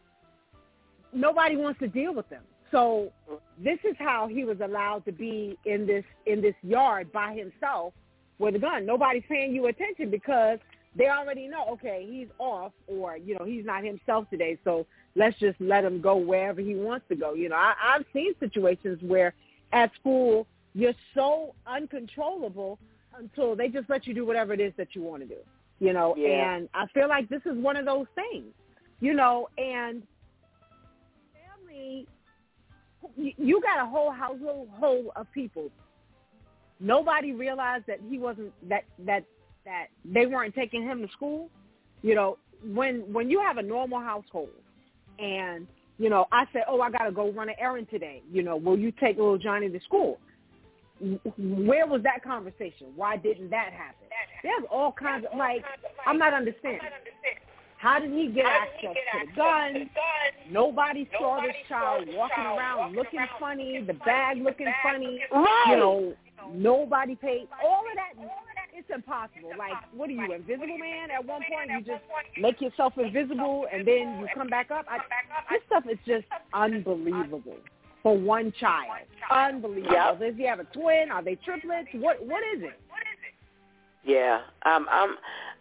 nobody wants to deal with them. So this is how he was allowed to be in this in this yard by himself with a gun. Nobody's paying you attention because they already know, okay, he's off or, you know, he's not himself today. So let's just let him go wherever he wants to go. You know, I, I've seen situations where at school you're so uncontrollable until they just let you do whatever it is that you want to do. You know, Yeah. and I feel like this is one of those things. You know, and family, you- got a whole household whole of people. Nobody realized that he wasn't that that that they weren't taking him to school. You know, when when you have a normal household and you know, I said, "Oh, I got to go run an errand today." You know, will you take little Johnny to school? Where was that conversation? Why didn't that happen? There's all kinds of like I'm not understanding. How did he get access to the gun? Nobody saw this child walking around looking funny, the bag looking funny. Right. You know, nobody paid. All of that, it's impossible. Like, what are you, Invisible Man? At one point, you just make yourself invisible and then you come back up. I, this stuff is just unbelievable for one child. Unbelievable. Yep. Does he have a twin? Are they triplets? What What is it? Yeah, I'm I'm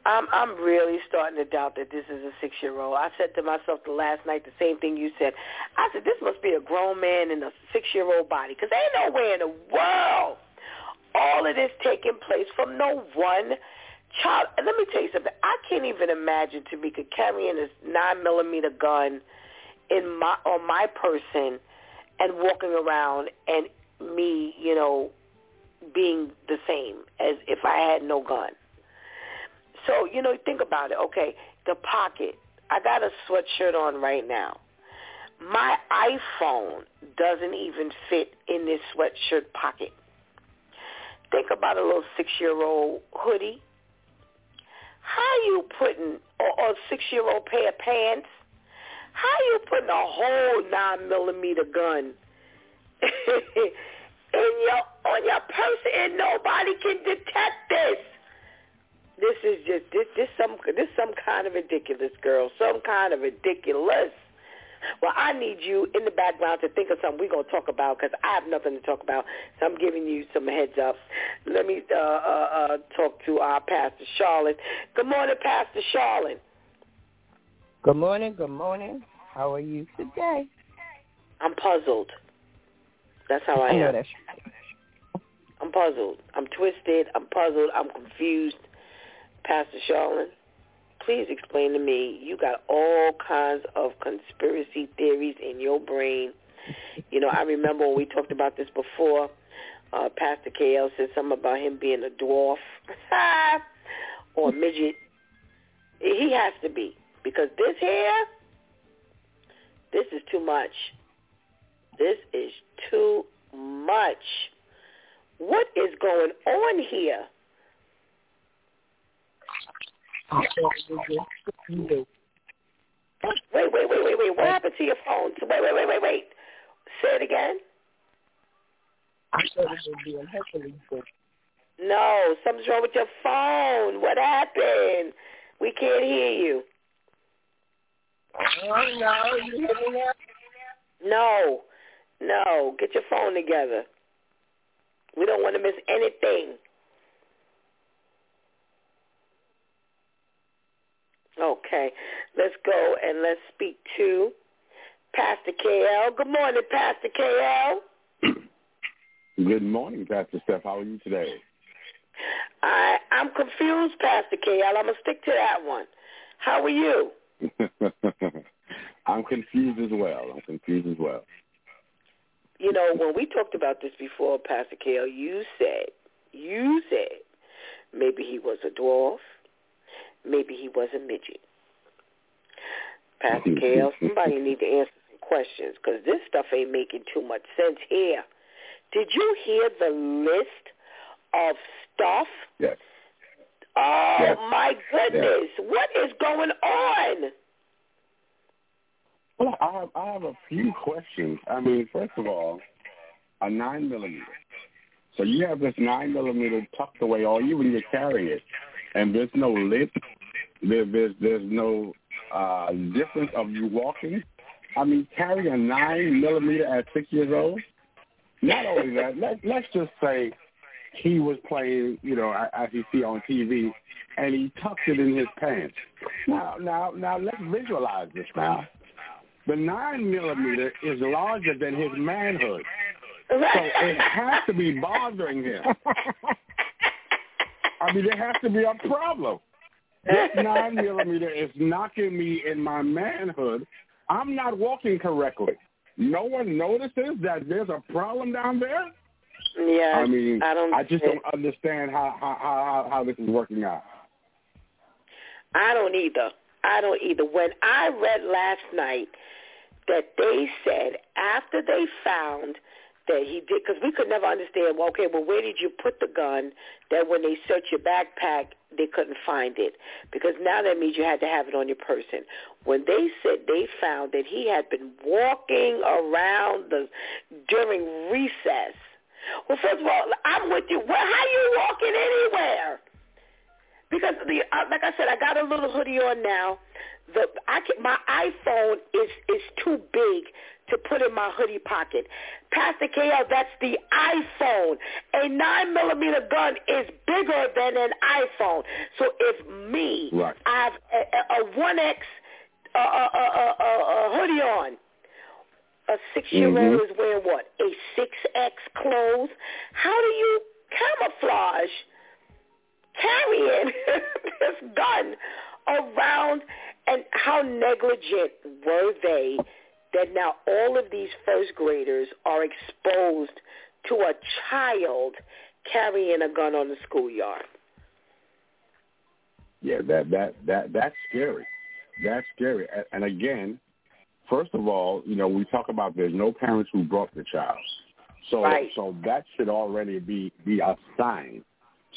I'm I'm really starting to doubt that this is a six year old. I said to myself the last night the same thing you said. I said this must be a grown man in a six year old body because ain't nowhere in the world all of this taking place from no one child. And let me tell you something. I can't even imagine Tamika carrying this nine millimeter gun in my on my person and walking around and me, you know, being the same as if I had no gun. So, you know, think about it. Okay, the pocket. I got a sweatshirt on right now. My iPhone doesn't even fit in this sweatshirt pocket. Think about a little six-year-old hoodie. How you putting, or six-year-old pair of pants, how you putting a whole nine millimeter gun in your on your person and nobody can detect this. This is just this this some this some kind of ridiculous girl, some kind of ridiculous. Well, I need you in the background to think of something we're gonna talk about because I have nothing to talk about. So I'm giving you some heads up. Let me uh, uh, uh, talk to our pastor Charlotte. Good morning, Pastor Charlotte. Good morning, good morning. How are you today? I'm puzzled. That's how I, I am. I'm puzzled. I'm twisted. I'm puzzled. I'm confused. Pastor Charlene, please explain to me. You got all kinds of conspiracy theories in your brain. You know, I remember when we talked about this before. Uh, Pastor KL said something about him being a dwarf or a midget. He has to be because this here, this is too much. This is too much. What is going on here? Wait, wait, wait, wait, wait. What happened to your phone? Wait, wait, wait, wait, wait. Say it again. I thought it would be a heckling fit. No, something's wrong with your phone. What happened? We can't hear you. Oh, no, you hear me now? No, no. Get your phone together. We don't want to miss anything. Okay, let's go and let's speak to Pastor KL. Good morning, Pastor KL. Good morning, Pastor Steph. How are you today? I I'm confused, Pastor KL. I'm gonna stick to that one. How are you? I'm confused as well. I'm confused as well. You know, when we talked about this before, Pastor KL, you said you said maybe he was a dwarf, maybe he was a midget. Pastor KL, somebody need to answer some questions because this stuff ain't making too much sense here. Did you hear the list of stuff? Yes. Oh Yes. my goodness! What is going on? Well, I have I have a few questions. I mean, first of all, a nine millimeter. So you have this nine millimeter tucked away, or even you carry it, and there's no lip. There, there's there's no uh, difference of you walking. I mean, carry a nine millimeter at six years old. Not only that, let, let's just say he was playing, you know, as you see on TV, and he tucked it in his pants. Now, now, now, let's visualize this. Now, the nine millimeter is larger than his manhood, so it has to be bothering him. I mean, there has to be a problem. This nine millimeter is knocking me in my manhood. I'm not walking correctly. No one notices that there's a problem down there. Yeah, I mean, I don't. I just don't understand how how how, how this is working out. I don't either. I don't either. When I read last night that they said after they found that he did, because we could never understand. Well, okay, well, where did you put the gun? That when they searched your backpack, they couldn't find it, because now that means you had to have it on your person. When they said they found that he had been walking around the during recess. Well, first of all, I'm with you. Well, how you walking anywhere? Because the uh, like I said, I got a little hoodie on now. The I can, my iPhone is is too big to put in my hoodie pocket. Pastor KL, that's the iPhone. A nine millimeter gun is bigger than an iPhone. So if me, Right. I have a, a, a 1X uh, uh, uh, uh, uh, hoodie on, a six-year-old Mhm. is wearing what? A 6X clothes? How do you camouflage carrying this gun around and how negligent were they that now all of these first graders are exposed to a child carrying a gun on the schoolyard. Yeah, that that that that's scary. That's scary. And again, first of all, you know, we talk about there's no parents who brought the child, so Right. so that should already be be a sign.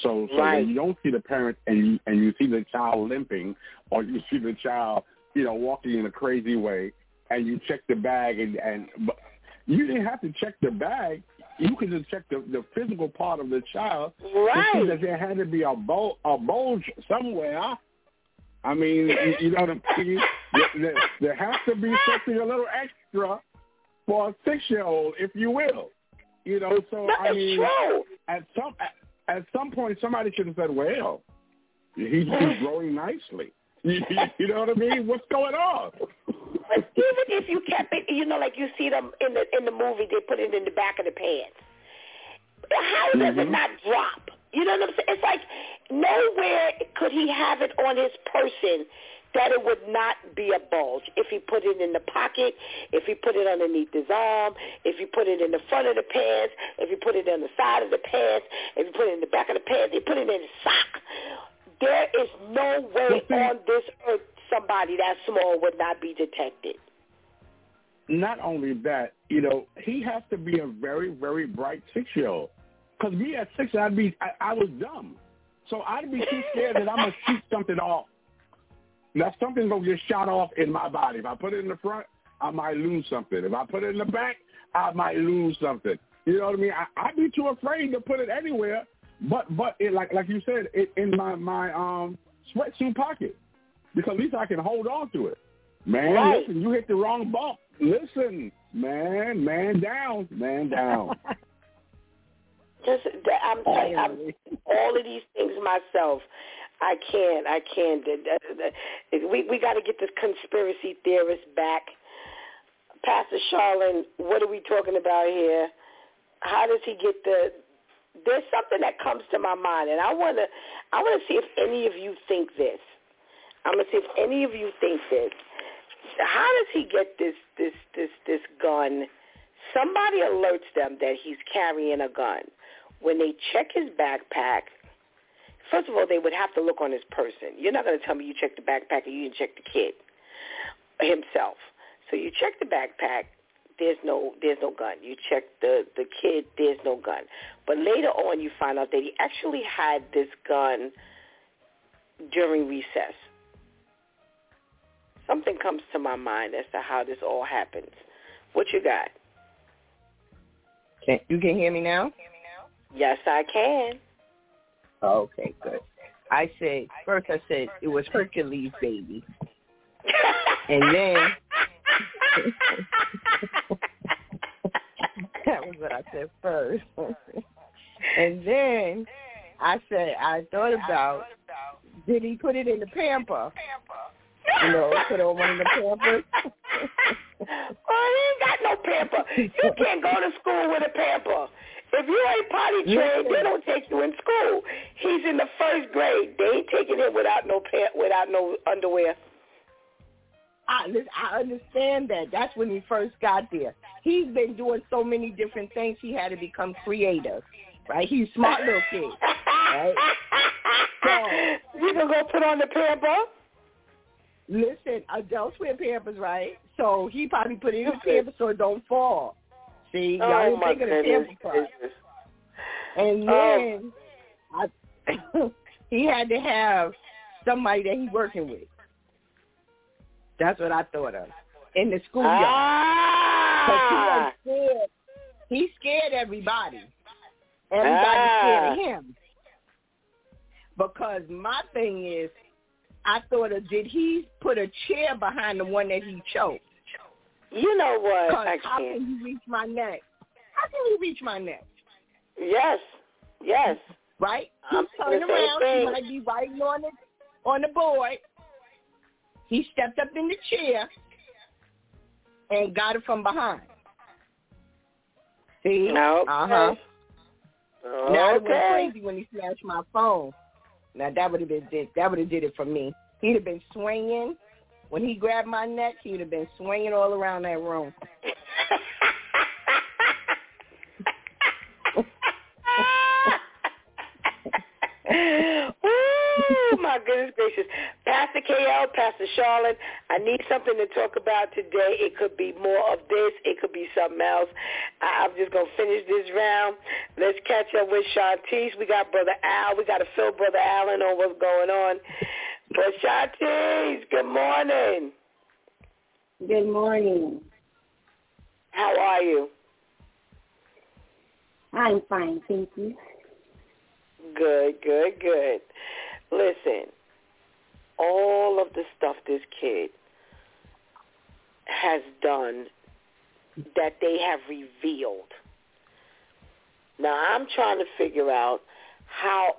So so Right. when you don't see the parent and you and you see the child limping, or you see the child, you know, walking in a crazy way, and you check the bag and and but you didn't have to check the bag. You could just check the the physical part of the child to see Right. that there had to be a bul- a bulge somewhere. I mean, you, you know what I'm saying? There, there, has to be something a little extra for a six-year-old, if you will. You know, so That I mean, true. at some at, at some point, somebody should have said, "Well, he's, he's growing nicely." You, you know what I mean? What's going on? But even if you kept it, you know, like you see them in the in the movie, they put it in the back of the pants. How does it Mhm. not drop? You know what I'm saying? It's like nowhere could he have it on his person that it would not be a bulge. If he put it in the pocket, if he put it underneath his arm, if he put it in the front of the pants, if he put it on the side of the pants, if he put it in the back of the pants, he put it in his sock. There is no way on this earth somebody that small would not be detected. Not only that, you know, he has to be a very, very bright six-year-old. Because me at six, I'd be, I, I was dumb. So I'd be too scared that I'm going to shoot something off. Now, something's going to get shot off in my body. If I put it in the front, I might lose something. If I put it in the back, I might lose something. You know what I mean? I, I'd be too afraid to put it anywhere. But but it, like like you said, it, in my my um sweatsuit pocket because at least I can hold on to it. Man, Right. listen, you hit the wrong bump. Listen, man, man down, man down. Just I'm, I'm all of these things myself. I can't. I can't. We we got to get this conspiracy theorist back. Pastor Charlene, what are we talking about here? How does he get the? There's something that comes to my mind, and I wanna I wanna see if any of you think this. I'm gonna see if any of you think this. How does he get this this this this gun? Somebody alerts them that he's carrying a gun. When they check his backpack, first of all, they would have to look on his person. You're not going to tell me you checked the backpack and you didn't check the kid himself. So you check the backpack. There's no there's no gun. You check the the kid. There's no gun. But later on, you find out that he actually had this gun during recess. Something comes to my mind as to how this all happens. What you got? Can, you can hear me now? Yes, I can. Okay, good. I said first. I said it was Hercules' baby, and then that was what I said first. and then I said I thought about did he put it in the pamper? You know, put on one of the pampers. oh, he ain't got no pamper. You can't go to school with a pamper. If you ain't potty trained, they don't take you in school. He's in the first grade. They ain't taking him without no pant, without no underwear. I, I understand that. That's when he first got there. He's been doing so many different things. He had to become creative, right? He's a smart little kid, right? So you gonna go put on the pamper? listen, adults wear pampers, right? So he probably put in the Okay. pamper so it don't fall. See, y'all Oh thinking of the goodness pamper part. And Oh. then I, he had to have somebody that he working with. That's what I thought of in the schoolyard. Cause he Ah, scared. He scared everybody. Everybody Ah. scared of him. Because my thing is, I thought of did he put a chair behind the one that he choked? You know what? I how can't. can he reach my neck? How can you reach my neck? Yes, yes. Right? I'm He's turning thinking the same around. thing. He might be writing on the on the board. He stepped up in the chair and got it from behind. See? No. Uh huh. Now it went Okay. crazy when he smashed my phone. Now that would have been that would have did it for me. He'd have been swinging. When he grabbed my neck, he'd have been swinging all around that room. Ooh, my goodness gracious. Pastor KL, Pastor Charlotte, I need something to talk about today. It could be more of this. It could be something else. I- I'm just going to finish this round. Let's catch up with Shantice. We got Brother Al. We got to fill Brother Allen on what's going on. But Shantice, good morning. Good morning. How are you? I'm fine, thank you. Good, good, good. Listen, all of the stuff this kid has done that they have revealed. Now I'm trying to figure out how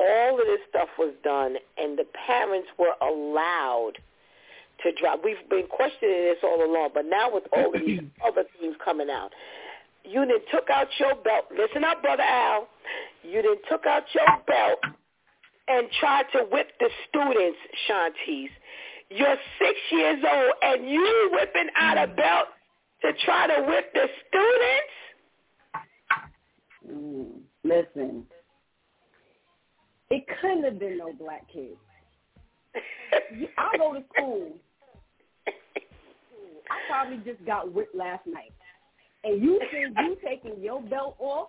all of this stuff was done and the parents were allowed to drop. We've been questioning this all along, but now with all these other things coming out, you then took out your belt. Listen up, Brother Al. you then took out your belt and tried to whip the students, Shantice. You're six years old and you whipping out a belt to try to whip the students? Mm, listen, it couldn't have been no black kids. I go to school. I probably just got whipped last night. And you think you taking your belt off?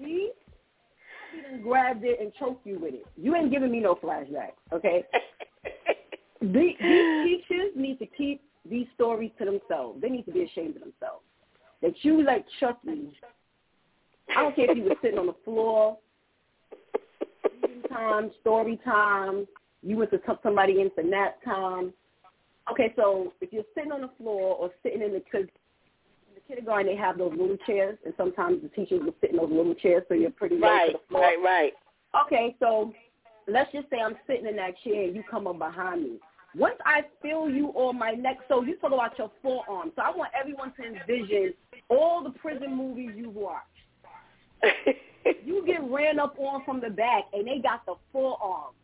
Me? I even grabbed it and choked you with it. You ain't giving me no flashbacks, okay? these, these teachers need to keep these stories to themselves. They need to be ashamed of themselves. That you like Chucky, I don't care if you were sitting on the floor, time, story time, you went to tuck somebody in for nap time. Okay, so if you're sitting on the floor or sitting in the, in the kindergarten, they have those little chairs, and sometimes the teachers will sit in those little chairs, so you're pretty right, to the floor. right, right. Okay, so let's just say I'm sitting in that chair and you come up behind me. Once I feel you on my neck, so you talk about your forearm. So I want everyone to envision all the prison movies you've watched. you get ran up on from the back, and they got the forearm.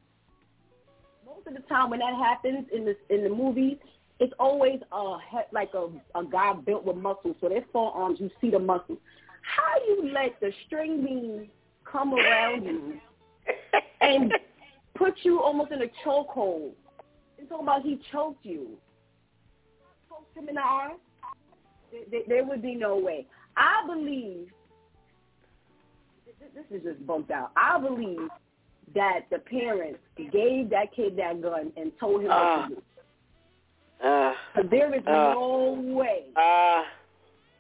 Most of the time, when that happens in the in the movies, it's always a like a a guy built with muscles. So their forearms, you see the muscles. How you let the string bean come around you and put you almost in a chokehold? And talking about he choked you. Choked him in the? There, there, there would be no way. I believe this is just bumped out. I believe that the parents gave that kid that gun and told him Uh, what to do. Uh, there is uh, no way, uh,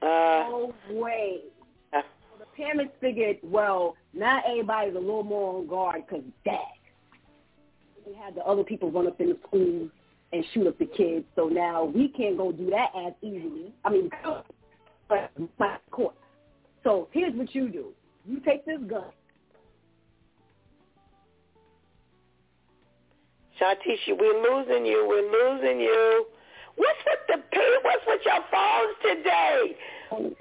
uh, no way. uh, So the parents figured, well, not everybody's a little more on guard because dad. We had the other people run up in the school and shoot up the kids. So now we can't go do that as easily. I mean, but my court. So here's what you do. You take this gun. Shantisha, we're losing you. We're losing you. What's with the pay? What's with your phones today?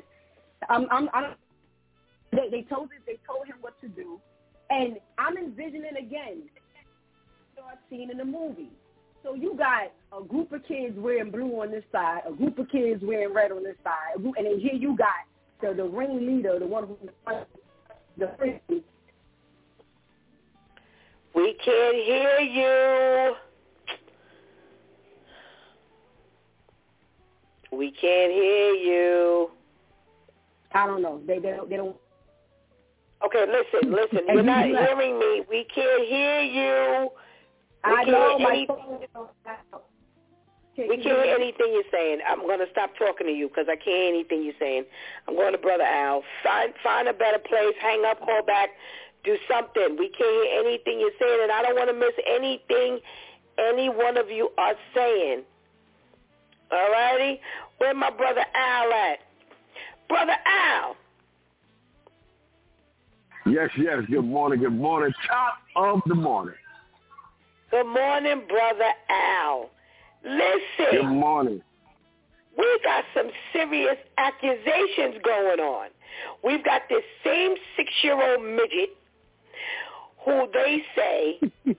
I'm, I'm, I'm, they, they told it, they told him what to do, and I'm envisioning again. Start seeing in the movie. So you got a group of kids wearing blue on this side, a group of kids wearing red on this side, group, and then here you got the the ringleader, the one who the frisbee. We can't hear you. We can't hear you. I don't know. They they don't, they don't. Okay, listen, listen. You're not hearing me. We can't hear you. We I can't know my phone. Can We can't hear hear anything you're saying. I'm going to stop talking to you because I can't hear anything you're saying. I'm going to Brother Al. Find find a better place. Hang up. Call back. Do something. We can't hear anything you're saying, and I don't want to miss anything any one of you are saying. All righty? Where my brother Al at? Brother Al. Yes, yes. Good morning. Good morning. Top of the morning. Good morning, brother Al. Good morning. we got some serious accusations going on. We've got this same six-year-old midget who they say he's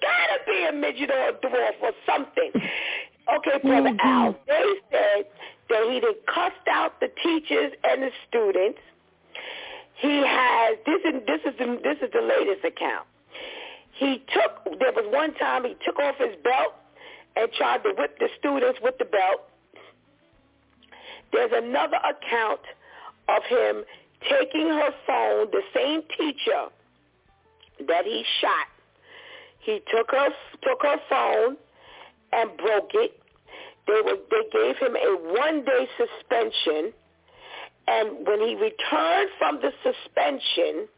got to be a midget or a dwarf or something. Okay, brother mm-hmm. Al, they said that he did cussed out the teachers and the students. He has this is this is the this is the latest account. He took there was one time he took off his belt and tried to whip the students with the belt. There's another account of him taking her phone, the same teacher that he shot. He took her took her phone and broke it. They were they gave him a one day suspension and when he returned from the suspension,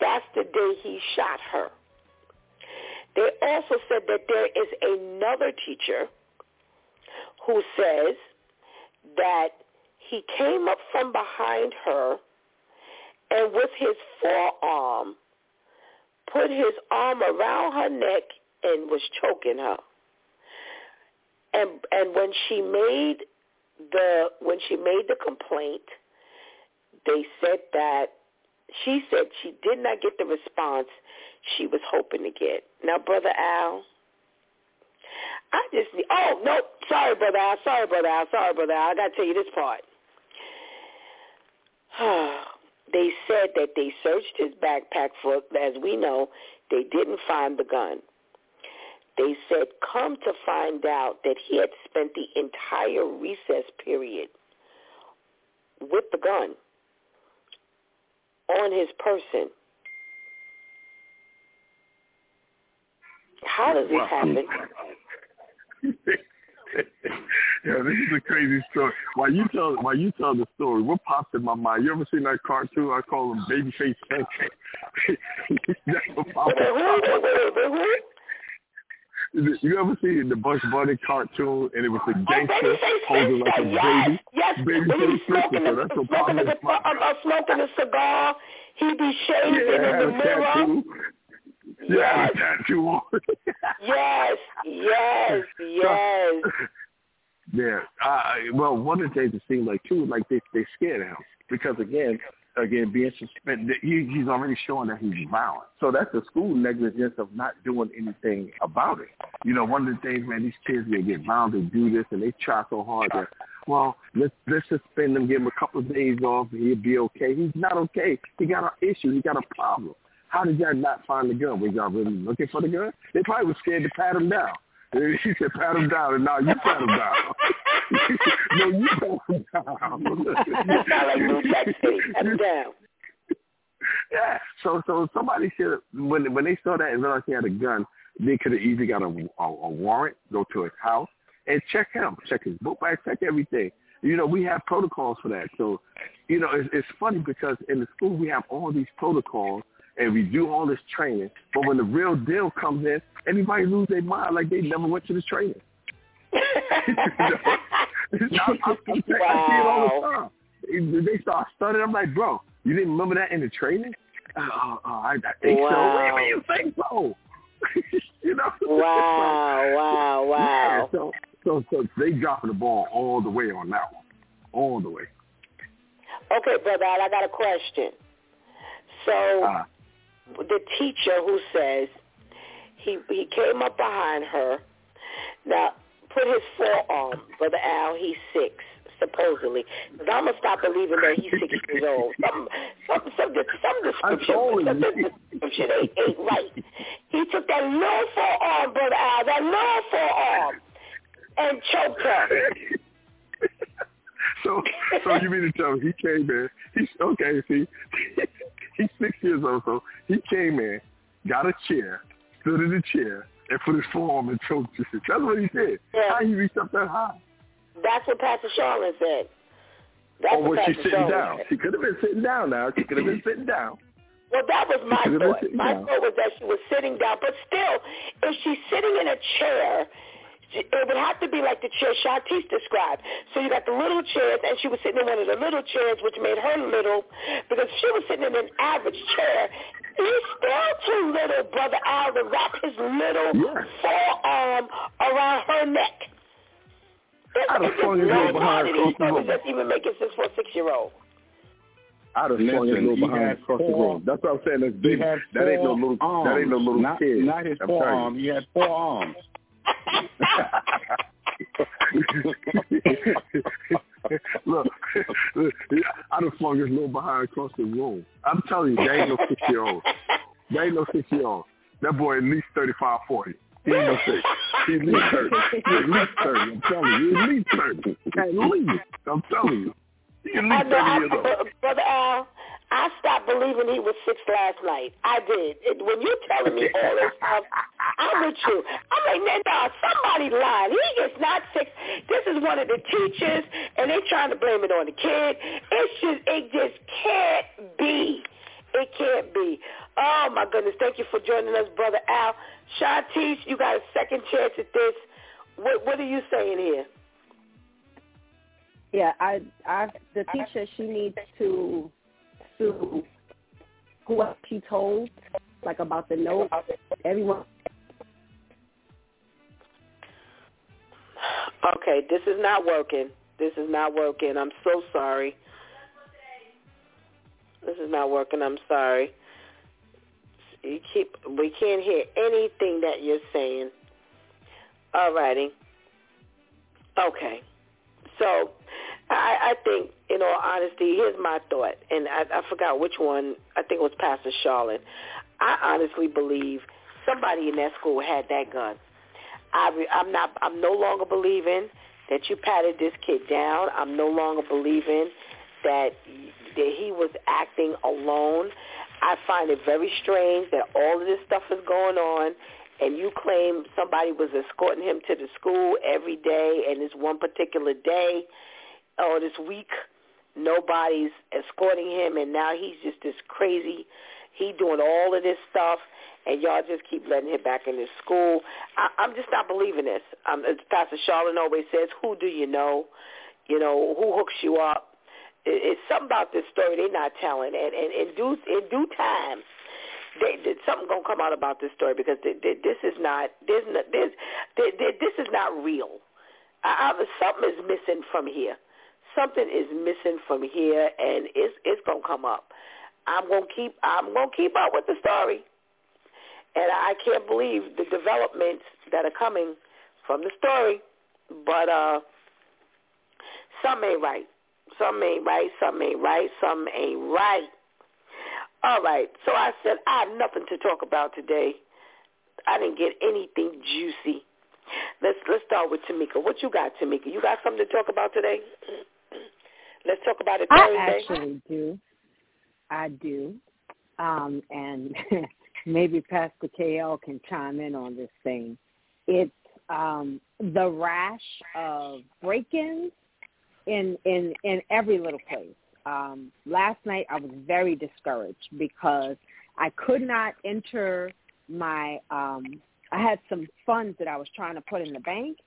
that's the day he shot her. They also said that there is another teacher who says that he came up from behind her and with his forearm put his arm around her neck and was choking her. And and when she made the when she made the complaint, they said that she said she did not get the response she was hoping to get. Now, brother Al, I just need, oh no, sorry, brother Al, sorry, brother Al, sorry, brother Al. I got to tell you this part. they said that they searched his backpack for, as we know, they didn't find the gun. They said, come to find out that he had spent the entire recess period with the gun on his person. How does this happen? yeah, this is a crazy story. While you tell while you tell the story, what pops in my mind? You ever seen that cartoon? I call him Babyface Spencer. That's what pops you ever see the Bugs Bunny cartoon and it was a gangster oh, holding like a yes, baby? Yes, baby when he was smoking, so a, that's what smoking, a, uh, smoking a cigar, he'd be shaving yeah, in the mirror. Tattoo. Yeah, tattoo on. yes, yes, yes. Yeah. Uh, well, one of the things it seemed like too, like they they scared him because again, again being suspended, he, he's already showing that he's violent. So that's the school negligence of not doing anything about it. You know, one of the things, man, these kids they get violent, they do this, and they try so hard that well, let's let's suspend him, give him a couple of days off, and he'll be okay. He's not okay. He got an issue. He got a problem. How did y'all not find the gun? Were y'all really looking for the gun? They probably was scared to pat him down. And She said, pat him down, and now you pat him down. no, you pat him down. you sound like New Jack City. Pat him down. Yeah. So, so somebody should when when they saw that and realized he had a gun, they could have easily got a, a, a warrant, go to his house, and check him, check his book bag, check everything. You know, we have protocols for that. So, you know, it's, it's funny because in the school we have all these protocols and we do all this training, but when the real deal comes in, everybody lose their mind like they never went to the training. I, I, I, see it all the time. They start studying. I'm like, bro, you didn't remember that in the training? Uh, uh, I, I think wow. so. Wait, you think so? you know? Wow, wow, wow. Yeah, so, so, so they dropping the ball all the way on that one, all the way. Okay, brother, I got a question. So, uh, the teacher who says he he came up behind her. Now, put his forearm, brother Al. He's six, supposedly. Because I'm gonna stop believing that he's six years old. Some some some some description, some description ain't, ain't right. He took that little forearm, brother Al, that little forearm, and choked her. so, so you mean to tell me he came in? He's okay. See, he's six years old, so he came in, got a chair, stood in the chair, and put his forearm and choked her. That's what he did. Yeah. How he reached up that high? That's what Pastor Charlene said. That's or was she sitting Charlene down? said. She could have been sitting down now. She could have been sitting down. Well, that was my She could have been thought. My down. thought was that she was sitting down, but still, if she's sitting in a chair, it would have to be like the chair Shantice described. So you got the little chairs, and she was sitting in one of the little chairs, which made her little, because she was sitting in an average chair, he's still too little, Brother Al, to wrap his little Yeah. forearm around her neck. I'd have it's flung just his little behind across the room. that's even making sense for a six-year-old. I'd have Listen, flung his little behind had across the room. That's what I'm saying. That's He big. had That ain't no four little. arms. That ain't no little not, kid. Not his I'm forearm. He had four arms. Look, look, I'd have flung his little behind across the room. I'm telling you, there ain't no six year old. There ain't no six year old. That boy at least thirty five, forty. He ain't no six. He at least thirty. He at least thirty. I'm telling you, He at least thirty. At least. I'm telling you. He at I least thirty years old. Brother Al, I stopped believing he was six last night. I did. It, when you're telling me all this stuff, I'm with you. I'm like, man, no, somebody lied. He is not six. This is one of the teachers, and they trying to blame it on the kid. It's just, it just can't be. It can't be. Oh, my goodness. Thank you for joining us, Brother Al. Shantice, you got a second chance at this. What, what are you saying here? Yeah, I, I, the teacher, she needs to sue whoever she told, like about the note. Everyone. Okay, this is not working. This is not working. I'm so sorry. This is not working. I'm sorry. You keep. We can't hear anything that you're saying. All righty. Okay. So, I, I think, in all honesty, here's my thought, and I, I forgot which one. I think it was Pastor Charlotte. I honestly believe somebody in that school had that gun. I I'm not. I'm no longer believing that you patted this kid down. I'm no longer believing that that he was acting alone. I find it very strange that all of this stuff is going on and you claim somebody was escorting him to the school every day and this one particular day or this week nobody's escorting him and now he's just this crazy he doing all of this stuff and y'all just keep letting him back in the school. I, I'm just not believing this. Um, as Pastor Charlotte always says, who do you know? You know, who hooks you up? it's something about this story they're not telling, and, and in due in due time, they, they, something gonna come out about this story because they, they, this is not there's not, there's, they, they, this is not real. I, I, something is missing from here. Something is missing from here, and it's it's gonna come up. I'm gonna keep I'm gonna keep up with the story, and I can't believe the developments that are coming from the story. But uh, some ain't right. Some ain't right, some ain't right, some ain't right. All right. So I said, I have nothing to talk about today. I didn't get anything juicy. Let's let's start with Tamika. What you got, Tamika? You got something to talk about today? Let's talk about it Thursday. I actually do. I do. Um, and maybe Pastor KL can chime in on this thing. It's um, the rash of break-ins in in in every little place. Um, last night I was very discouraged because I could not enter my. Um, I had some funds that I was trying to put in the bank.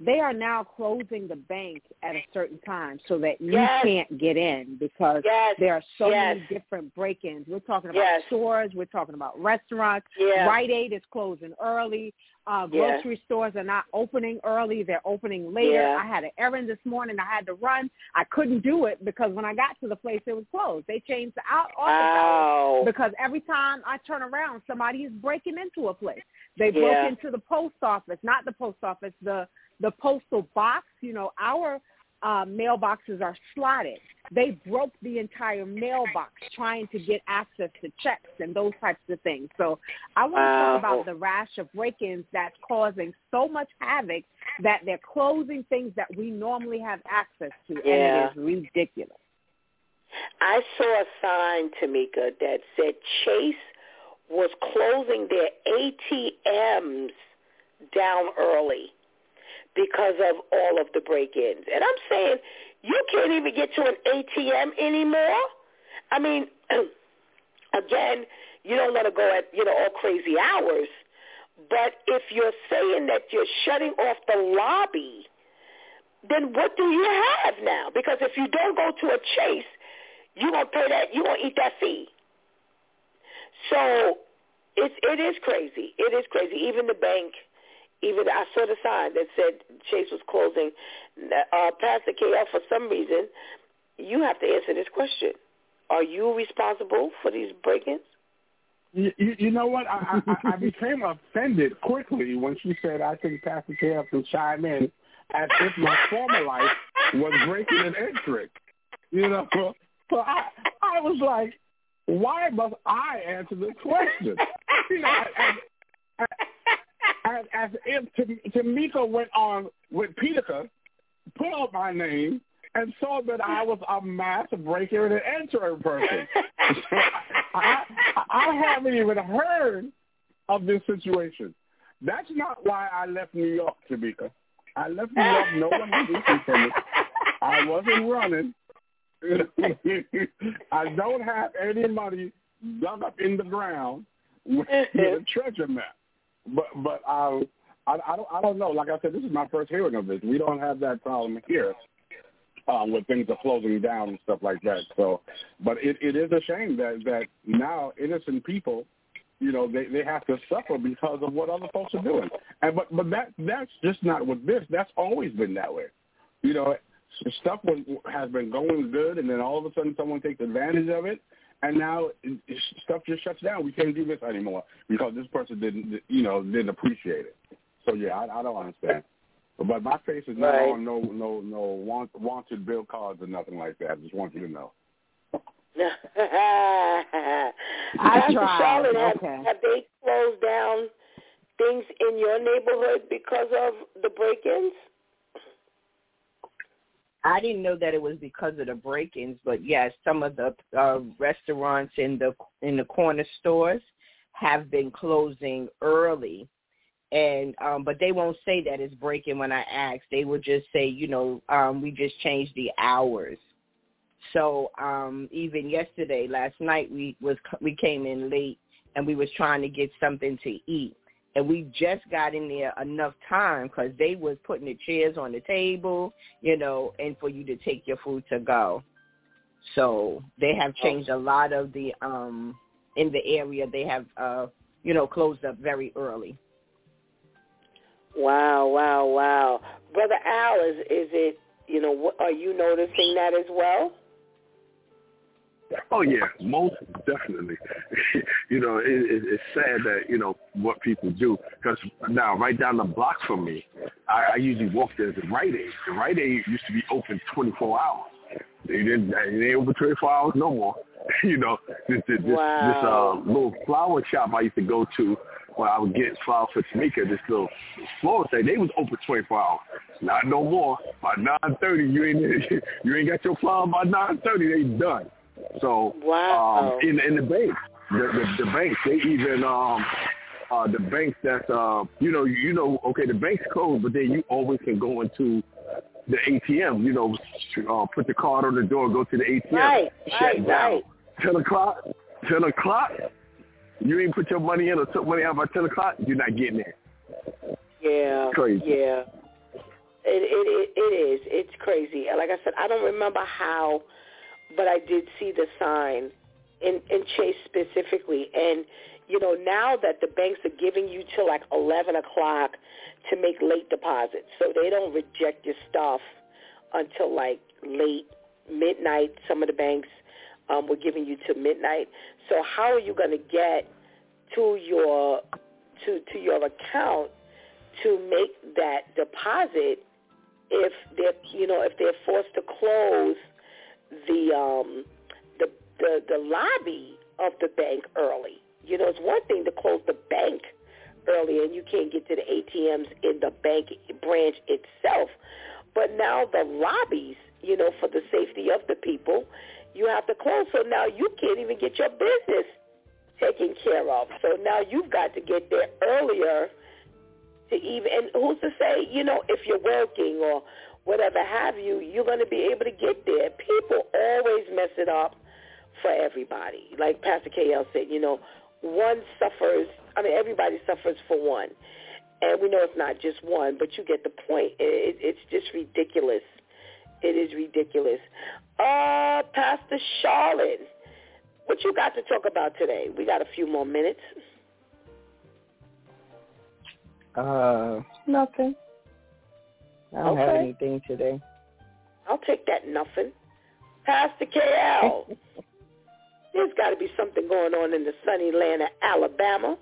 They are now closing the bank at a certain time so that you yes. can't get in because yes. there are so yes. many different break-ins. We're talking about stores. We're talking about restaurants. Rite Aid is closing early. Uh, grocery stores are not opening early. They're opening later. I had an errand this morning. I had to run. I couldn't do it because when I got to the place, it was closed. They changed the out office Wow. hours because every time I turn around, somebody is breaking into a place. They broke into the post office, not the post office, the the postal box. You know, our uh, mailboxes are slotted. They broke the entire mailbox trying to get access to checks and those types of things. So I want to talk about the rash of break-ins that's causing so much havoc that they're closing things that we normally have access to, Yeah. and it is ridiculous. I saw a sign, Tamika, that said Chase was closing their ATMs down early because of all of the break-ins. And I'm saying you can't even get to an ATM anymore. I mean, again, you don't want to go at, you know, all crazy hours, but if you're saying that you're shutting off the lobby, then what do you have now? Because if you don't go to a Chase, you're going to pay that, you're going to eat that fee. So it's, it is crazy. It is crazy. Even the bank, even I saw the sign that said Chase was closing. Uh, Pastor KL, for some reason, you have to answer this question. Are you responsible for these break-ins? You, you, know what? I, I, I became offended quickly when she said, I think Pastor KF can chime in as if my former life was breaking and entering. You know, so I, I was like, why must I answer this question? You know, as, as if Tamika went on with Petica, put up my name, and saw that I was a mass breaker and entering person. I, I haven't even heard of this situation. That's not why I left New York, Tamika. I left New York. No one was listening to me. I wasn't running. I don't have any money dug up in the ground with, with a treasure map. But but I, I I don't I don't know. Like I said, this is my first hearing of this. We don't have that problem here um, when things are closing down and stuff like that. So, but it, it is a shame that that now innocent people, you know, they they have to suffer because of what other folks are doing. And but but that that's just not with this. That's always been that way. You know, stuff has been going good, and then all of a sudden someone takes advantage of it, and now it, it, stuff just shuts down. We can't do this anymore because this person didn't, you know, didn't appreciate it. So yeah, I, I don't understand. But my face is not Right. on no no no want, wanted bill cards or nothing like that. I just want you to know. I I tried. Charlotte, have, Okay. have they closed down things in your neighborhood because of the break-ins? I didn't know that it was because of the break-ins, but yes, some of the uh, restaurants in the in the corner stores have been closing early, and um, but they won't say that it's breaking when I ask. They will just say, you know, um, we just changed the hours. So um, even yesterday, last night, we was we came in late and we was trying to get something to eat, and we just got in there enough time because they was putting the chairs on the table, you know, and for you to take your food to go. So they have changed a lot of the um in the area. They have uh you know closed up very early. Wow, wow, wow. Brother Al, is is it? You know, are you noticing that as well? Oh yeah, most definitely. you know, it, it, it's sad that you know what people do because now right down the block from me, I, I usually walk there to the Rite Aid. The Rite Aid used to be open 24 hours. They didn't. They ain't open 24 hours no more. you know, this this, this, Wow. this uh, little flower shop I used to go to where I would get flowers for Tamika. This little flower say they was open 24 hours. Not no more. By 9:30, you ain't you ain't got your flower by 9:30. They done. So Wow. um, in in the banks, the, the the banks they even um uh the banks that uh you know you know okay the banks closed, but then you always can go into the ATM. You know, uh, put the card on the door, go to the ATM. Right, shut right, down. right. Ten o'clock. Ten o'clock. You ain't put your money in or took money out by ten o'clock. You're not getting it. Yeah, Crazy. yeah. It, it it it is. It's crazy. Like I said, I don't remember how, but I did see the sign in in Chase specifically. And you know, now that the banks are giving you till like eleven o'clock to make late deposits, so they don't reject your stuff until like late midnight. Some of the banks um, were giving you to midnight. So how are you going to get to your to to your account to make that deposit if they're you know if they're forced to close the um the the, the lobby of the bank early. You know, it's one thing to close the bank early and you can't get to the ATMs in the bank branch itself. But now the lobbies, you know, for the safety of the people, you have to close. So now you can't even get your business taken care of. So now you've got to get there earlier to even, and who's to say, you know, if you're working or whatever have you, you're going to be able to get there. People always mess it up for everybody. Like Pastor KL said, you know, one suffers, I mean, everybody suffers for one. And we know it's not just one, but you get the point. It, it, it's just ridiculous. It is ridiculous. Uh, Pastor Charlotte, what you got to talk about today? We got a few more minutes. Uh, nothing. I don't have anything today. I'll take that nothing. Pastor KL, there's got to be something going on in the sunny land of Alabama.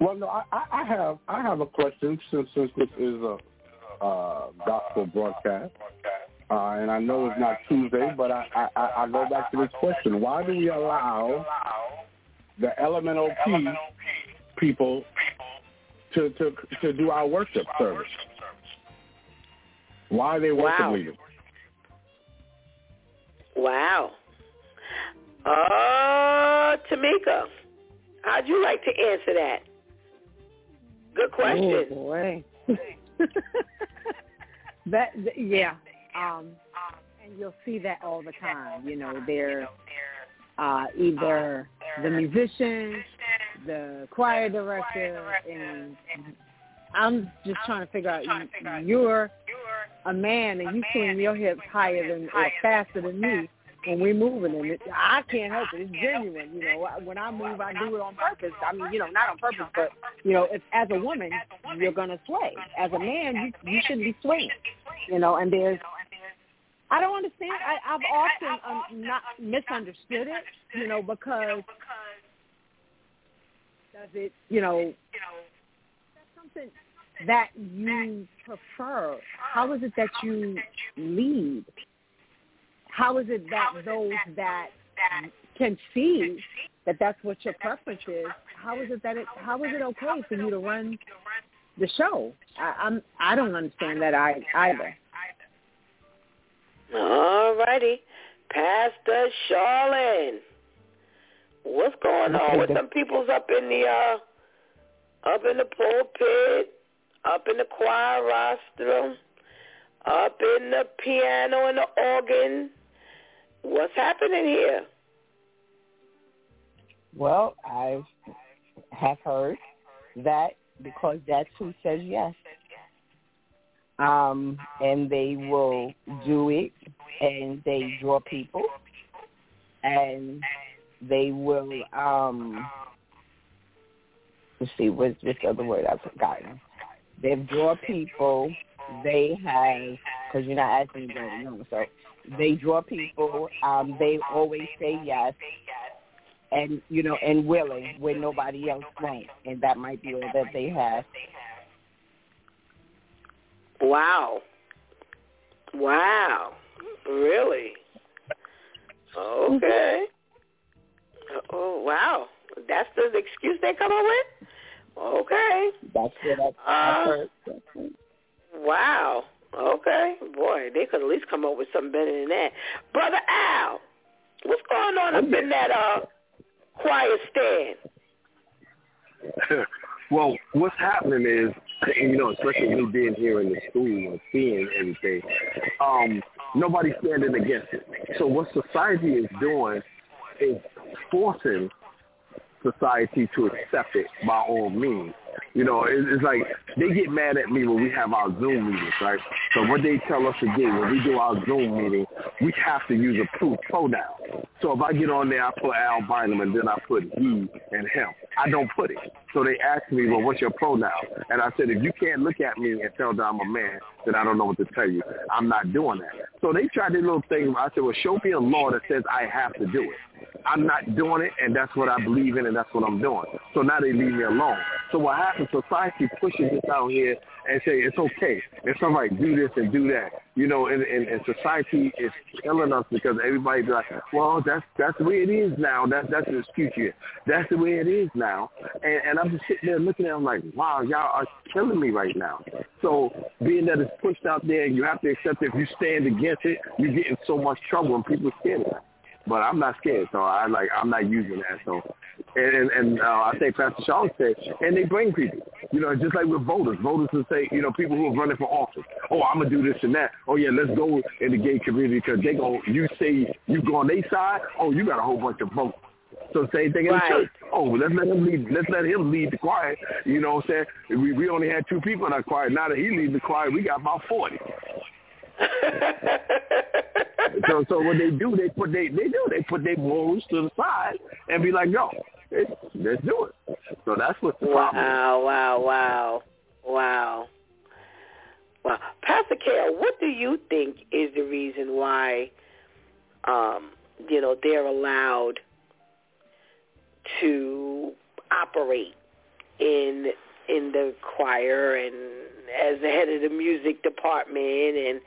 Well, no, I, I I have I have a question since since this is a uh, gospel broadcast, uh, and I know it's not Tuesday, but I, I I I go back to this question: Why do we allow the LMNOP people to to to do our worship service? Why are they worship Wow. leaders? Wow. Uh, Tamika, how'd you like to answer that? Good question. Oh, boy. that yeah um and you'll see that all the time you know they're uh either the musician the choir director and i'm just trying to figure out you, you're a man and you swing your hips higher than or faster than me when we're moving and it, I can't help it. It's genuine, you know. When I move, I do it on purpose. I mean, you know, not on purpose, but you know, if as a woman, you're gonna sway. As a man, you you shouldn't be swaying. You know, and there's I don't understand. I, I've often um, not misunderstood it, you know, because does it, you know, that's something that you prefer. How is it that you lead? How is it that those that can see that that's what your preference is? How is it that it? How is it okay for you to run the show? I, I'm. I don't understand that I either. All righty. Pastor Charlene. What's going on with some people's up in the uh up in the pulpit, up in the choir rostrum, up in the piano and the organ? What's happening here? Well, I have heard that because that's who says yes um, and they will do it, and they draw people, and they will. Um, let's see, what's what's the other word I've forgotten? They draw people. They have because you're not asking to know, so they draw people. Um, they always say yes, and you know, and willing when nobody else won't, and that might be all that they have. Wow. Wow. Really? Okay. Oh, wow. That's the excuse they come up with? Okay. That's what I, uh, heard. Wow. Okay. Boy, they could at least come up with something better than that. Brother Al, what's going on up in that uh choir stand? well, what's happening is you know, especially me being here in the school and seeing everything, um, nobody's standing against it. So what society is doing is forcing society to accept it by all means. You know, it's like they get mad at me when we have our Zoom meetings, right? So what they tell us to do when we do our Zoom meeting, we have to use a proof pronoun. So if I get on there, I put Al Bynum and then I put he and him. I don't put it. So they ask me, well, what's your pronoun? And I said, if you can't look at me and tell that I'm a man, then I don't know what to tell you. I'm not doing that. So they tried this little thing. I said, well, show me a law that says I have to do it. I'm not doing it, and that's what I believe in, and that's what I'm doing. So now they leave me alone. So what happens, society pushes this out here and say it's okay if somebody do this and do that. You know, and, and, and society is killing us because everybody's like, well, that's that's the way it is now. That that's the excuse. That's the way it is now. And, and I'm just sitting there looking at them like, wow, y'all are killing me right now. So being that it's pushed out there, you have to accept it. If you stand against it, you get in so much trouble, and people are scared of it but I'm not scared, so I like I'm not using that. So, and and uh, I think Pastor Shaw said, and they bring people, you know, just like with voters. Voters will say, you know, people who are running for office. Oh, I'm gonna do this and that. Oh yeah, let's go in the gay community because they go. You say you go on their side. Oh, you got a whole bunch of votes. So same thing in right. the church. Oh, let's let him lead. Let's let him lead the choir. You know what I'm saying? We we only had two people in our choir. Now that he leads the choir, we got about forty. So so what they do, they put they they do they put their morals to the side and be like, yo, let's, let's do it. So that's what wow, problem. Wow, wow, wow, wow, wow. Pastor Carol, what do you think is the reason why, um, you know, they're allowed to operate in in the choir and as the head of the music department and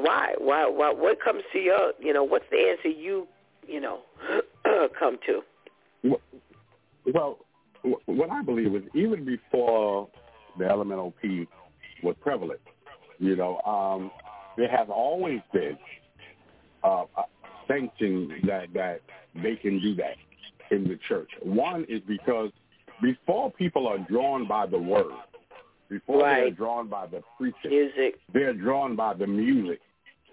why? Why? Why? What comes to your? You know, what's the answer you? You know, come to? Well, what I believe is even before the elemental LMNOP was prevalent, you know, um, there has always been uh, a sanction that that they can do that in the church. One is because before people are drawn by the word, before right. they're drawn by the preaching, music, they're drawn by the music.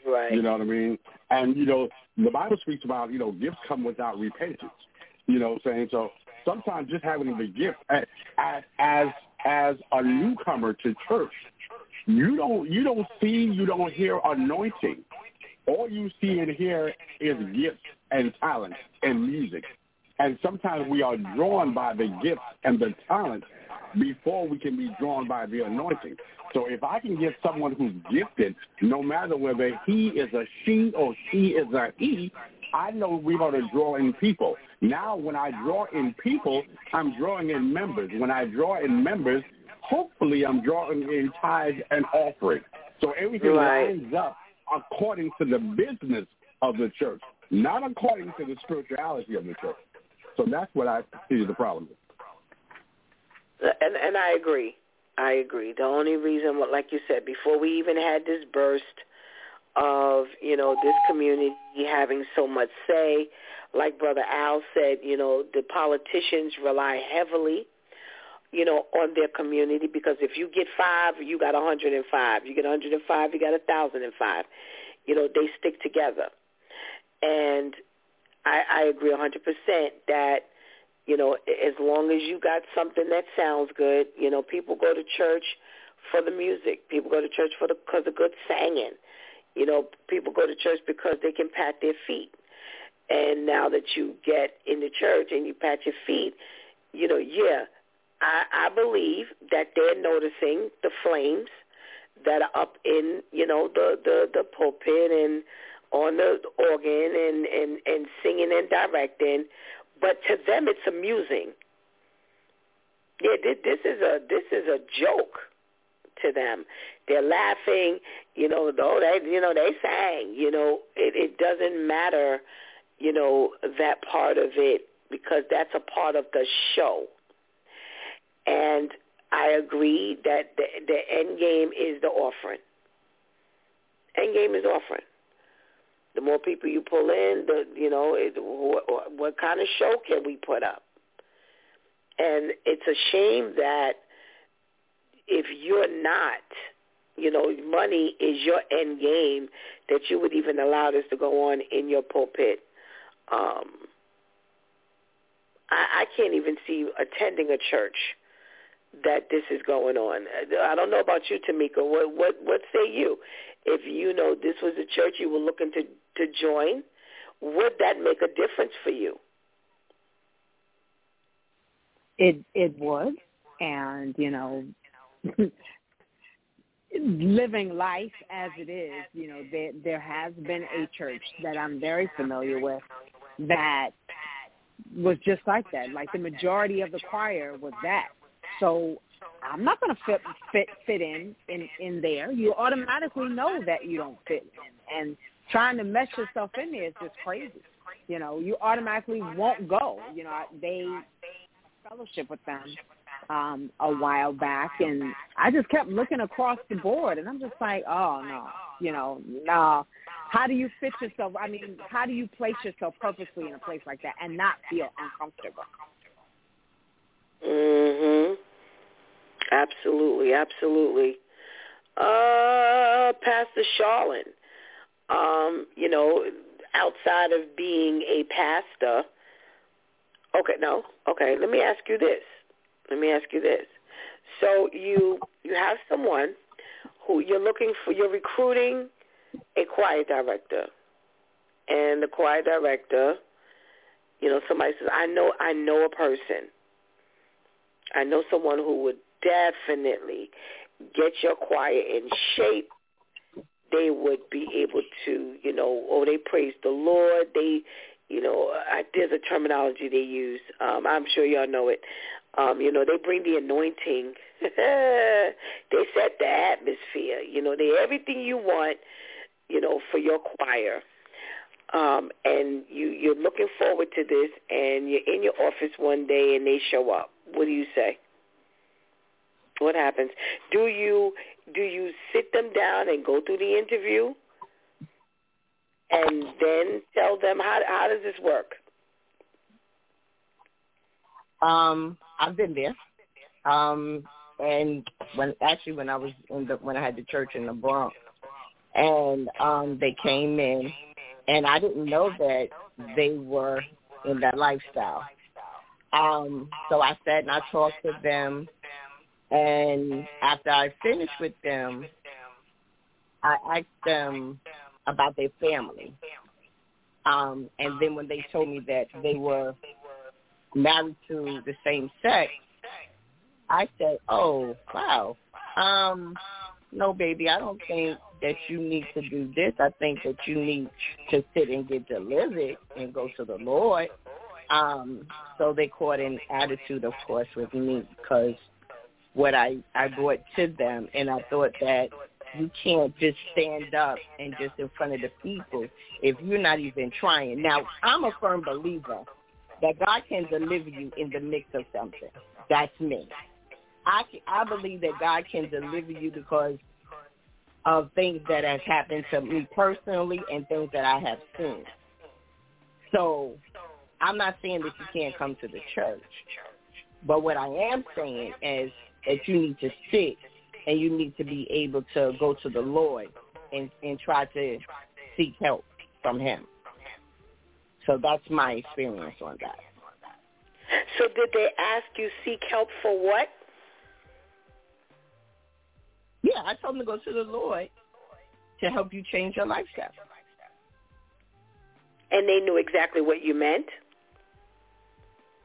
Right. You know what I mean? And, you know, the Bible speaks about, you know, gifts come without repentance. You know what I'm saying? So sometimes just having the gift as as as a newcomer to church, you don't you don't see, you don't hear anointing. All you see and hear is gifts and talent and music. And sometimes we are drawn by the gifts and the talent before we can be drawn by the anointing. So if I can get someone who's gifted, no matter whether he is a she or she is a he, I know we're going to draw in people. Now, when I draw in people, I'm drawing in members. When I draw in members, hopefully I'm drawing in tithes and offering. So everything Right. lines up according to the business of the church, not according to the spirituality of the church. So that's what I see the problem. is. And and I agree. I agree. The only reason, like you said, before we even had this burst of you know this community having so much say, like Brother Al said, you know the politicians rely heavily, you know, on their community because if you get five, you got a hundred and five. You get hundred and five, you got a thousand and five. You know they stick together, and I, I agree a hundred percent that you know, as long as you got something that sounds good, you know, people go to church for the music. People go to church for the because of good singing. You know, people go to church because they can pat their feet. And now that you get in the church and you pat your feet, you know, yeah, I, I believe that they're noticing the flames that are up in, you know, the the the pulpit and on the organ and and and singing and directing but to them it's amusing. Yeah, this, is a this is a joke to them. They're laughing, you know. Though they, you know, they sang. You know, it, it doesn't matter, you know, that part of it because that's a part of the show. And I agree that the, the end game is the offering. End game is offering the more people you pull in, the you know it, what, what kind of show can we put up? And it's a shame that if you're not, you know, money is your end game, that you would even allow this to go on in your pulpit. Um, I, I can't even see attending a church that this is going on. I don't know about you, Tamika. What what what say you? If you know this was a church you were looking to to join, would that make a difference for you? It it would, and you know, living life as it is, you know, there there has been a church that I'm very familiar with that was just like that. Like the majority of the choir was that. So I'm not going to fit fit fit in in in there. You automatically know that you don't fit in, and trying to mesh yourself in there is just crazy. You know, you automatically won't go. You know, they fellowship with them um a while back and I just kept looking across the board and I'm just like, oh no, you know, no. How do you fit yourself? I mean, how do you place yourself purposely in a place like that and not feel uncomfortable? Mhm. Absolutely, absolutely. Uh Pastor Charlene. Um, you know, outside of being a pastor. Okay, no. Okay, let me ask you this. Let me ask you this. So you you have someone who you're looking for you're recruiting a choir director. And the choir director, you know, somebody says, I know I know a person. I know someone who would definitely get your choir in shape. They would be able to, you know, oh, they praise the Lord. They, you know, I, there's a terminology they use. Um, I'm sure y'all know it. Um, you know, they bring the anointing. they set the atmosphere. You know, they everything you want, you know, for your choir. Um, and you, you're looking forward to this, and you're in your office one day, and they show up. What do you say? What happens? Do you do you sit them down and go through the interview, and then tell them how how does this work? Um, I've been there. Um, and when actually when I was in the when I had the church in the Bronx, and um, they came in, and I didn't know that they were in that lifestyle. Um, so I sat and I talked to them, and after I finished with them, I asked them about their family. Um, and then when they told me that they were married to the same sex, I said, "Oh, wow. Um, no, baby, I don't think that you need to do this. I think that you need to sit and get delivered and go to the Lord." Um, so they caught an attitude, of course, with me because what I I brought to them, and I thought that you can't just stand up and just in front of the people if you're not even trying. Now, I'm a firm believer that God can deliver you in the midst of something. That's me. I I believe that God can deliver you because of things that has happened to me personally and things that I have seen. So I'm not saying that you can't come to the church, but what I am saying is that you need to sit and you need to be able to go to the Lord and, and try to seek help from him. So that's my experience on that. So did they ask you seek help for what? Yeah, I told them to go to the Lord to help you change your lifestyle. And they knew exactly what you meant?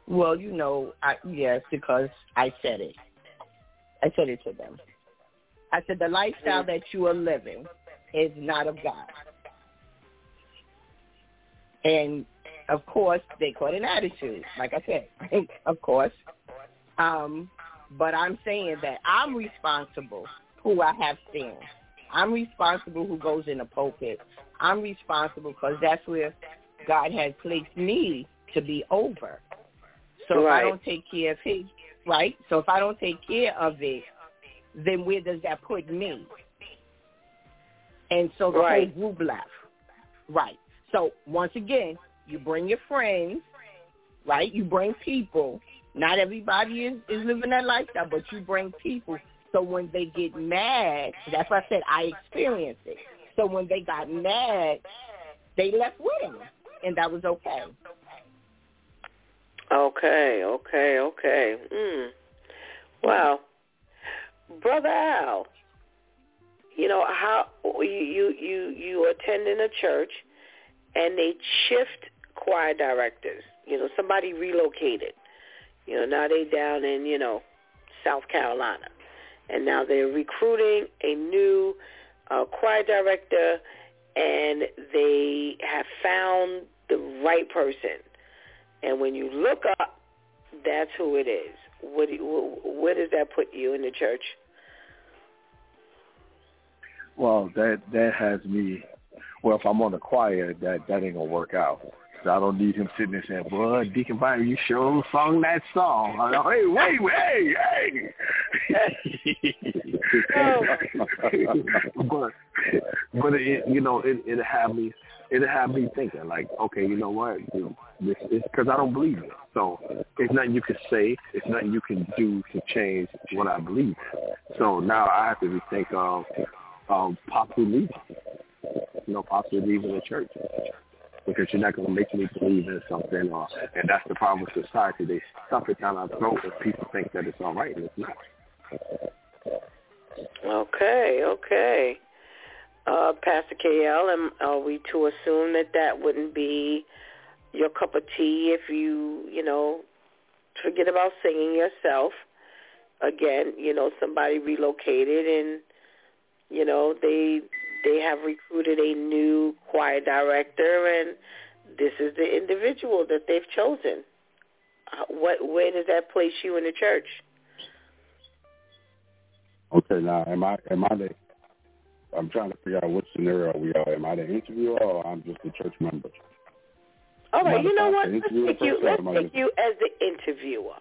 Well, you know, I, yes, because I said it. I said it to them. I said the lifestyle that you are living is not of God. And of course, they caught an attitude, like I said, of course. Um, but I'm saying that I'm responsible who I have stand. I'm responsible who goes in the pulpit. I'm responsible because that's where God has placed me to be over. So right. if I don't take care of it, right? So if I don't take care of it, then where does that put me? And so the right. whole group left. Right. So once again, you bring your friends, right? You bring people. Not everybody is, is living that lifestyle, but you bring people. So when they get mad, that's why I said I experienced it. So when they got mad, they left with him, and that was okay. Okay, okay, okay. Mm. Wow, brother Al, you know how you you you you attend in a church, and they shift choir directors. You know, somebody relocated. You know, now they down in you know South Carolina, and now they're recruiting a new uh, choir director, and they have found the right person. And when you look up, that's who it is. What do you, where does that put you in the church? Well, that that has me. Well, if I'm on the choir, that that ain't gonna work out. I don't need him sitting there saying, "Boy, Deacon Byron, you sure sung that song." I know, hey, wait, wait, hey, hey. but but it, you know, it it had me it had me thinking like, okay, you know what? This is because I don't believe it. So it's nothing you can say. It's nothing you can do to change what I believe. So now I have to rethink of um, possibly leaving. You know, possibly leaving the church because you're not going to make me believe in something. Or, and that's the problem with society. They stuff it down our throat and people think that it's all right and it's not. Okay, okay. Uh, Pastor KL, and are we to assume that that wouldn't be your cup of tea if you, you know, forget about singing yourself? Again, you know, somebody relocated and, you know, they they have recruited a new choir director, and this is the individual that they've chosen. Uh, what where does that place you in the church? Okay, now am I am I the? I'm trying to figure out what scenario we are. Am I the interviewer or I'm just a church member? All right, you know what? Let's take you. Let's take you as the interviewer.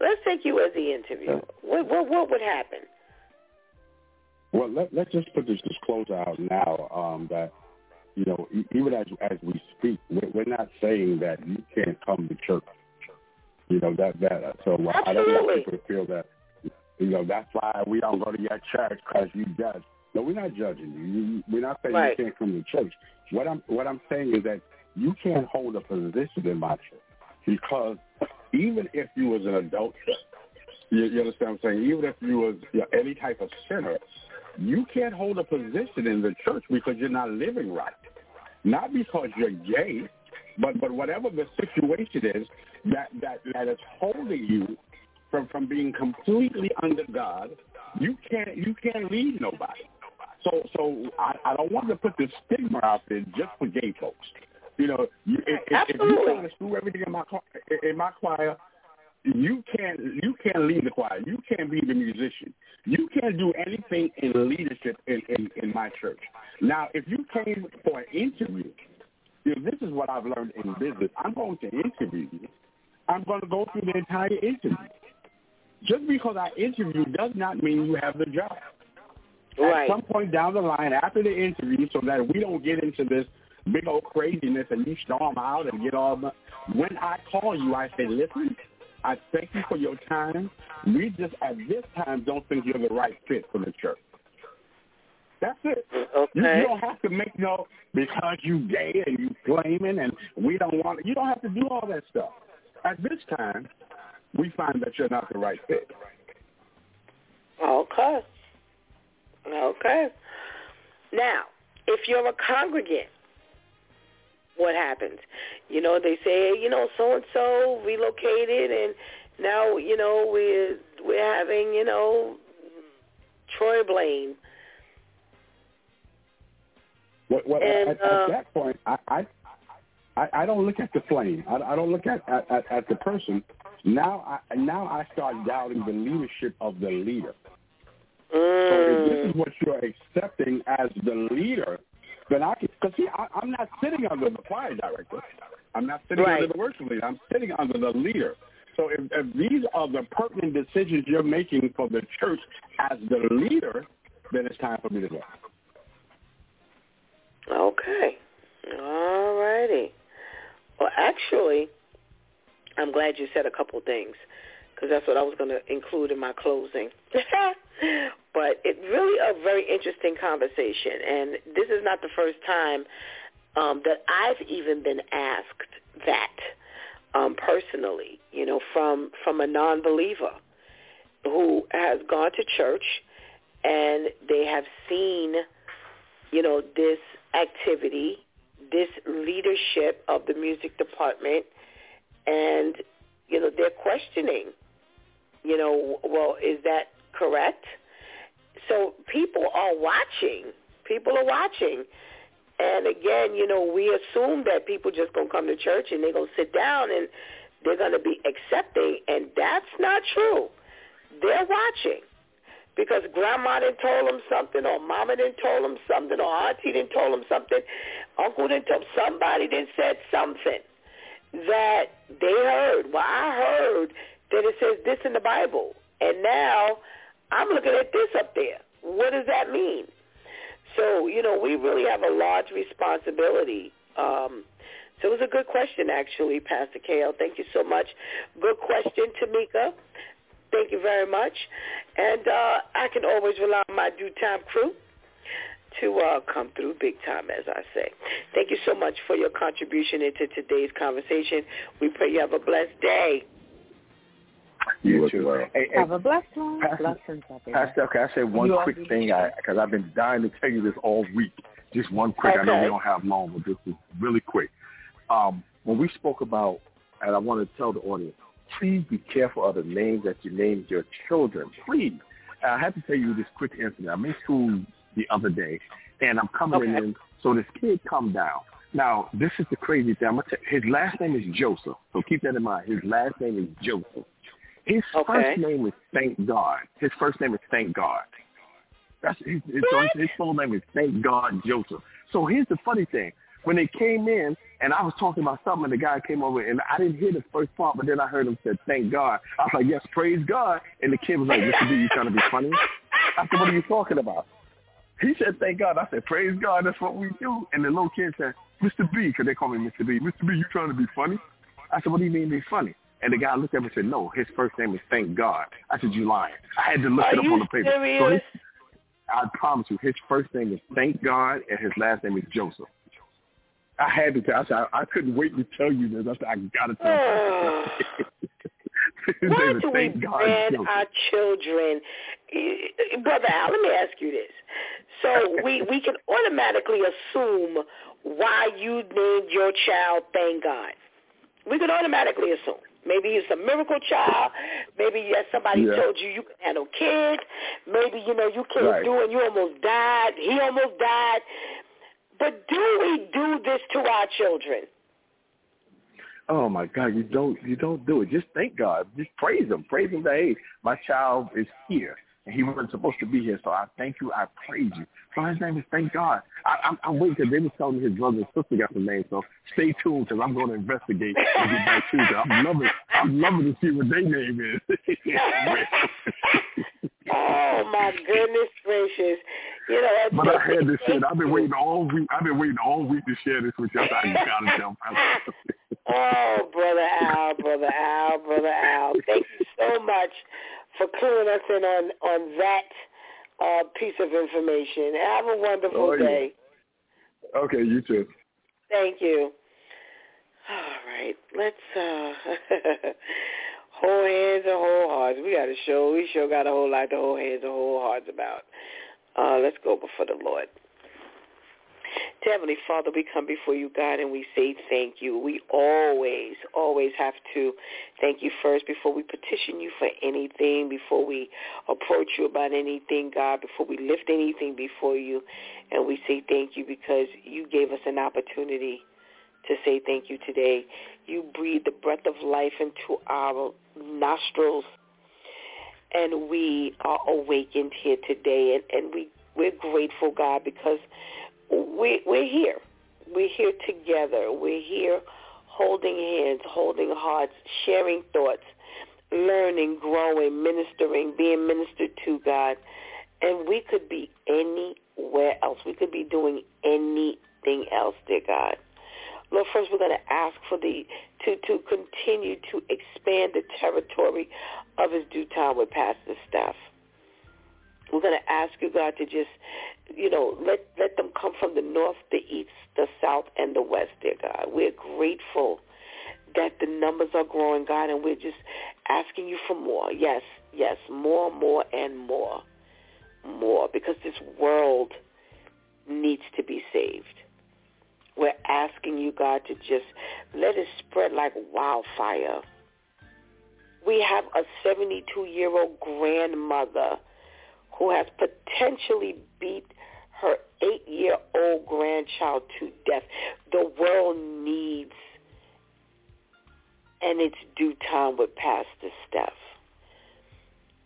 Let's take you as the interviewer. What what what would happen? Well, let, let's just put this disclosure out now um, that, you know, even as as we speak, we're, we're not saying that you can't come to church. You know, that, that so uh, I don't want people to feel that, you know, that's why we don't go to your church because you judge. No, we're not judging you. We're not saying Right. you can't come to church. What I'm what I'm saying is that you can't hold a position in my church because even if you was an adult, you, you understand what I'm saying? Even if you was you know, any type of sinner, you can't hold a position in the church because you're not living right. Not because you're gay, but but whatever the situation is that that that is holding you from from being completely under God, you can't you can't lead nobody. So so I, I don't want to put this stigma out there just for gay folks. You know, you, if, if, if you trying to screw everything in my in my choir, you can't you can't lead the choir. You can't be the musician. You can't do anything in leadership in, in, in my church. Now, if you came for an interview, you know, this is what I've learned in business. I'm going to interview you. I'm going to go through the entire interview. Just because I interview does not mean you have the job. Right. At some point down the line, after the interview, so that we don't get into this big old craziness and you storm out and get all. The, when I call you, I say, listen, I thank you for your time. We just at this time don't think you're the right fit for the church. That's it. Okay. You, you don't have to make no because you gay and you flaming and we don't want. You don't have to do all that stuff. At this time, we find that you're not the right fit. Okay. Okay. Now, if you're a congregant, what happens? You know, they say, you know, so and so relocated, and now, you know, we're we're having, you know, Troy Blaine. What, what, And, at, uh, at that point, I, I I, I don't look at the flame. I, I don't look at, at, at, at the person. Now I now I start doubting the leadership of the leader. So if this mm. is what you're accepting as the leader, then I can. Because see, I, I'm not sitting under the choir director. I'm not sitting Right. under the worship leader. I'm sitting under the leader. So if, if these are the pertinent decisions you're making for the church as the leader, then it's time for me to go. Okay. All righty. Well, actually, I'm glad you said a couple things because that's what I was going to include in my closing. but it's really a very interesting conversation, and this is not the first time um, that I've even been asked that um, personally. You know, from from a non-believer who has gone to church and they have seen, you know, this activity, this leadership of the music department, and you know they're questioning. You know, well, is that correct? So people are watching. People are watching. And again, you know, we assume that people just gonna come to church and they're gonna sit down and they're gonna be accepting, and that's not true. They're watching because grandma didn't told them something, or mama didn't told them something, or auntie didn't told them something, uncle didn't tell somebody didn't said something that they heard. Well, I heard that it says this in the Bible, and now I'm looking at this up there. What does that mean? So, you know, we really have a large responsibility. Um, so it was a good question, actually, Pastor KL. Thank you so much. Good question, Tamika. Thank you very much. And uh, I can always rely on my DEW Time crew to uh, come through big time, as I say. Thank you so much for your contribution into today's conversation. We pray you have a blessed day. You too. Hey, hey, Have a blessed one. Pastor- Blessings, everyone. Pastor, can I say one You quick thing? Because I've been dying to tell you this all week. Just one quick. I know we don't have long, but this is really quick. Um, when we spoke about, and I want to tell the audience, please be careful of the names that you name your children. Please. I have to tell you this quick incident. I'm in school the other day, and I'm coming Okay. in. So this kid come down. Now, this is the crazy thing. I'm gonna tell, his last name is Joseph. So keep that in mind. His last name is Joseph. His Okay. first name is Thank God. His first name is Thank God. That's his, his, his, full name is Thank God Joseph. So here's the funny thing. When they came in and I was talking about something and the guy came over and I didn't hear the first part, but then I heard him say, thank God. I was like, yes, praise God. And the kid was like, Mr. B, you trying to be funny? I said, what are you talking about? He said, thank God. I said, praise God. That's what we do. And the little kid said, Mr. B, because they call me Mr. B. Mr. B, you trying to be funny? I said, what do you mean be funny? And the guy looked at me and said, no, his first name is Thank God. I said, you lying. I had to look Are it up on the paper. So his, I promise you, his first name is Thank God, and his last name is Joseph. I had to tell. I said I, I couldn't wait to tell you this. I said I gotta tell. you. Why do we Thank God brand our children? Eh, Brother Al, let me ask you this. So we, we can automatically assume why you named your child Thank God. We can automatically assume. Maybe he's a miracle child. Maybe yes, somebody Yeah. told you you can handle kids. Maybe you know you can't Right. do it. You almost died. He almost died. But do we do this to our children? Oh my God, you don't you don't do it. Just thank God. Just praise him. Praise him that hey, my child is here. And he wasn't supposed to be here, so I thank you. I praise you. So his name is Thank God. I, I'm, I'm waiting because they was telling me his brother and sister got the name. So stay tuned because I'm going to investigate and get back to you. I'm loving, I'm loving to see what their name is. Oh my goodness gracious! You know, but I had this shit. I've been waiting all week. I've been waiting all week to share this with you. I thought I gotta tell. Oh, brother Al, brother Al, brother Al. Thank you so much for cluing us in on on that uh, piece of information. Have a wonderful Oh, yeah. day. Okay, you too. Thank you. All right, let's uh hold hands and hold hearts. We got a show. We sure got a whole lot to hold hands and hold hearts about. Uh, let's go before the Lord. Heavenly Father, we come before you, God, and we say thank you. We always, always have to thank you first before we petition you for anything, before we approach you about anything, God, before we lift anything before you. And we say thank you because you gave us an opportunity to say thank you today. You breathe the breath of life into our nostrils, and we are awakened here today. And, and we, we're grateful, God, because we, we're here. We're here together. We're here holding hands, holding hearts, sharing thoughts, learning, growing, ministering, being ministered to, God. And we could be anywhere else. We could be doing anything else, dear God. Lord, first we're going to ask for the to to continue to expand the territory of his DEW Time with Pastor Steph. We're going to ask you, God, to just, you know, let let them come from the north, the east, the south, and the west, dear God. We're grateful that the numbers are growing, God, and we're just asking you for more. Yes, yes, more, more, and more, more, because this world needs to be saved. We're asking you, God, to just let it spread like wildfire. We have a 72-year-old grandmother who has potentially beat her eight-year-old grandchild to death. The world needs, and it's DEW Time with Pastor Steph.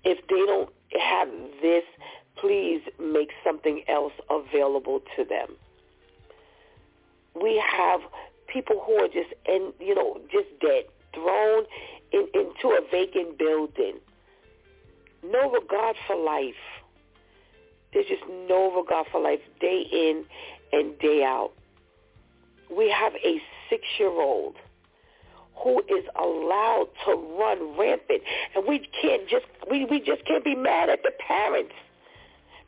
If they don't have this, please make something else available to them we have people who are just in you know just dead thrown in, into a vacant building no regard for life there's just no regard for life day in and day out we have a six year old who is allowed to run rampant and we can't just we, we just can't be mad at the parents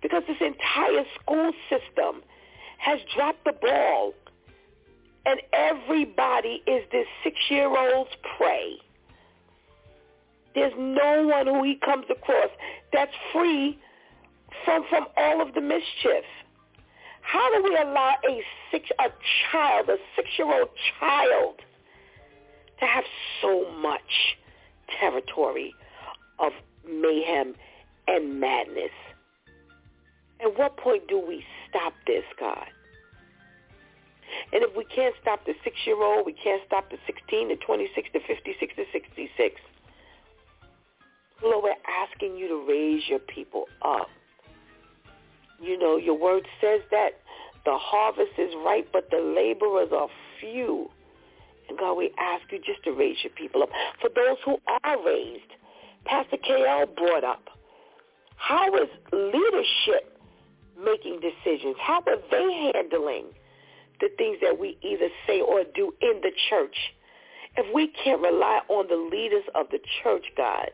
because this entire school system has dropped the ball and everybody is this six-year-old's prey. There's no one who he comes across that's free from from all of the mischief. How do we allow a six a child, a six-year-old child, to have so much territory of mayhem and madness? At what point do we stop this, God? And if we can't stop the six-year-old, we can't stop the 16, the 26, the 56, the 66. Lord, we're asking you to raise your people up. You know, your word says that the harvest is ripe, but the laborers are few. And God, we ask you just to raise your people up. For those who are raised, Pastor KL brought up, how is leadership making decisions? How are they handling the things that we either say or do in the church? If we can't rely on the leaders of the church, God,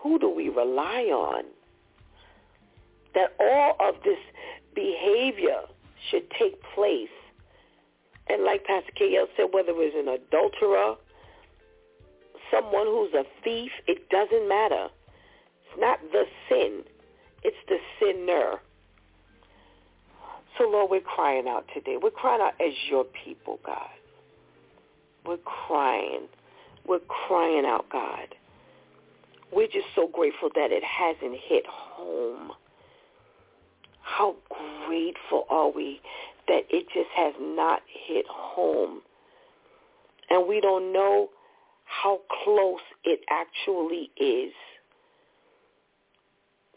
who do we rely on? That all of this behavior should take place. And like Pastor KL said, whether it's an adulterer, someone who's a thief, it doesn't matter. It's not the sin. It's the sinner. So, Lord, we're crying out today. We're crying out as your people, God. We're crying. We're crying out, God. We're just so grateful that it hasn't hit home. How grateful are we that it just has not hit home? And we don't know how close it actually is.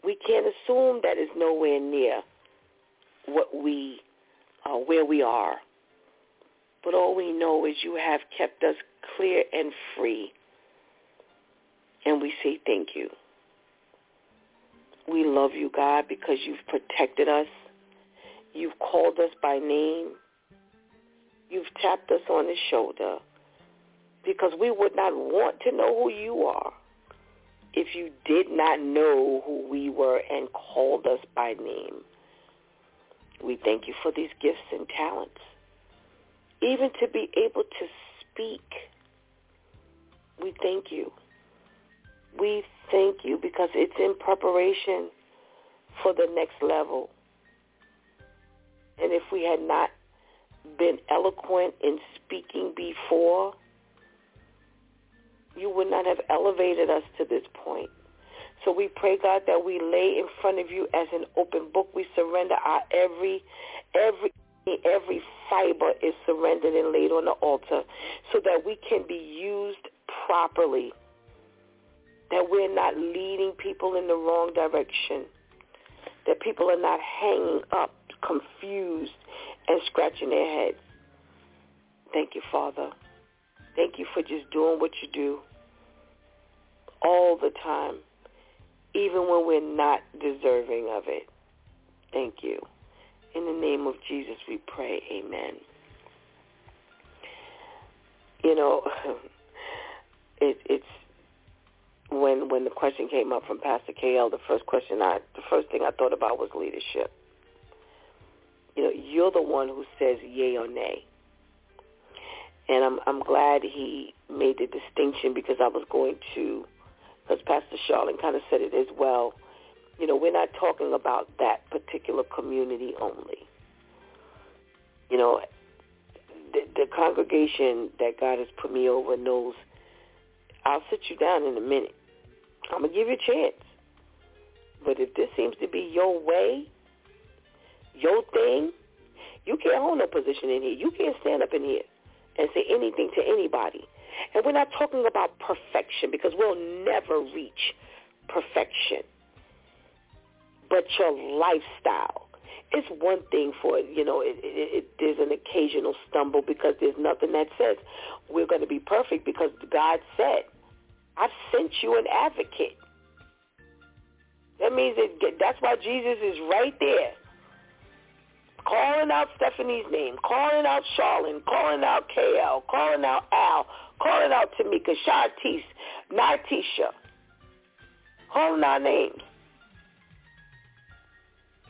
We can't assume that it's nowhere near what we, uh, where we are. But all we know is you have kept us clear and free. And we say thank you. We love you, God, because you've protected us. You've called us by name. You've tapped us on the shoulder because we would not want to know who you are if you did not know who we were and called us by name. We thank you for these gifts and talents. Even to be able to speak, we thank you. We thank you because it's in preparation for the next level. And if we had not been eloquent in speaking before, you would not have elevated us to this point. So we pray, God, that we lay in front of you as an open book. We surrender our every, every, every fiber is surrendered and laid on the altar so that we can be used properly, that we're not leading people in the wrong direction, that people are not hanging up, confused, and scratching their heads. Thank you, Father. Thank you for just doing what you do all the time, even when we're not deserving of it. Thank you. In the name of Jesus, we pray. Amen. You know, it, it's when when the question came up from Pastor KL, the first question I the first thing I thought about was leadership. You know, you're the one who says yay or nay and I'm I'm glad he made the distinction because I was going to, because Pastor Charlene kind of said it as well. You know, we're not talking about that particular community only. You know, the, the congregation that God has put me over knows I'll sit you down in a minute. I'm gonna give you a chance. But if this seems to be your way, your thing, you can't hold no position in here. You can't stand up in here and say anything to anybody. And we're not talking about perfection because we'll never reach perfection. But your lifestyle. It's one thing for, you know, it, it, it, there's an occasional stumble because there's nothing that says we're going to be perfect because God said, I've sent you an advocate. That means it, that's why Jesus is right there calling out Stephanie's name, calling out Charlene, calling out KL, calling out Al, calling out Tamika, Shartice, Natisha, calling our names.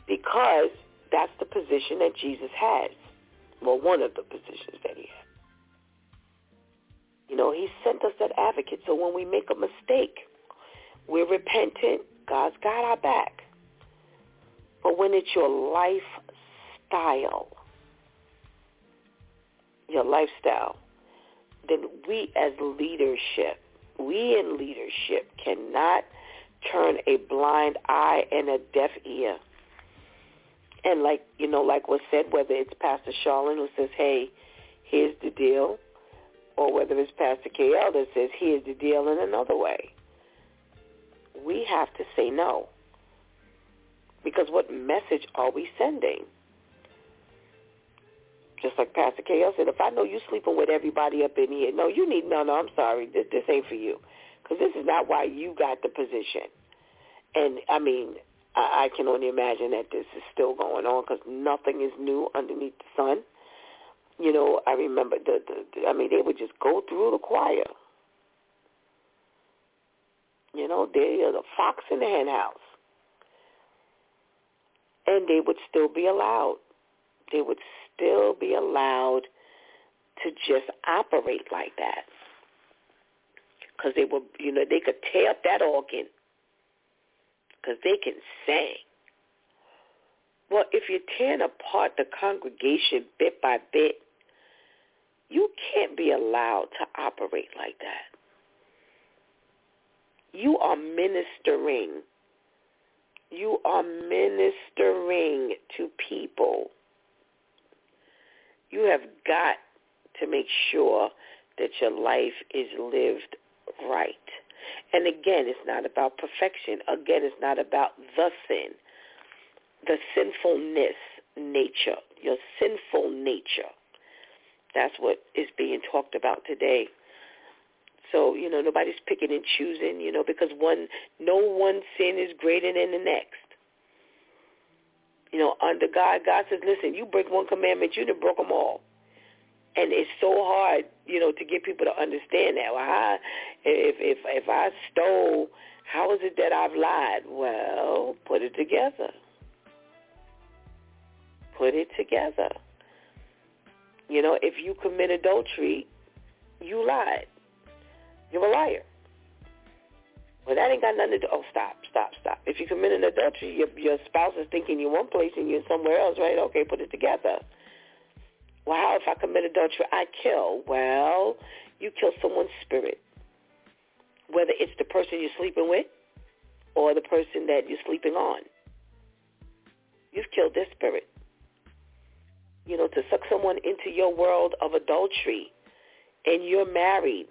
Because that's the position that Jesus has. Well, one of the positions that he has. You know, he sent us that advocate. So when we make a mistake, we're repentant. God's got our back. But when it's your lifestyle, your lifestyle, then we as leadership, we in leadership cannot turn a blind eye and a deaf ear. And like, you know, like was said, whether it's Pastor Charlene who says, hey, here's the deal, or whether it's Pastor KL that says, here's the deal in another way. We have to say no. Because what message are we sending? Just like Pastor KL said, if I know you sleeping with everybody up in here, no, you need, no, no, I'm sorry, this, this ain't for you. Because this is not why you got the position. And, I mean, I, I can only imagine that this is still going on because nothing is new underneath the sun. You know, I remember, the, the, the I mean, they would just go through the choir. You know, they are the fox in the hen house. And they would still be allowed. They would still be allowed to just operate like that. Because they were, you know, they could tear up that organ because they can sing. Well, if you're tearing apart the congregation bit by bit, you can't be allowed to operate like that. You are ministering. You are ministering to people. You have got to make sure that your life is lived right. And again, it's not about perfection. Again, it's not about the sin, the sinfulness nature, your sinful nature. That's what is being talked about today. So, you know, nobody's picking and choosing, you know, because one no one sin is greater than the next. You know, under God, God says, listen, you break one commandment, you done broke them all. And it's so hard, you know, to get people to understand that. Well, I, if if if I stole, how is it that I've lied? Well, put it together. Put it together. You know, if you commit adultery, you lied. You're a liar. Well, that ain't got nothing to do. Oh, stop, stop, stop. If you commit an adultery, your, your spouse is thinking you're one place and you're somewhere else, right? Okay, put it together. Well, how if I commit adultery, I kill? Well, you kill someone's spirit. Whether it's the person you're sleeping with or the person that you're sleeping on. You've killed their spirit. You know, to suck someone into your world of adultery and you're married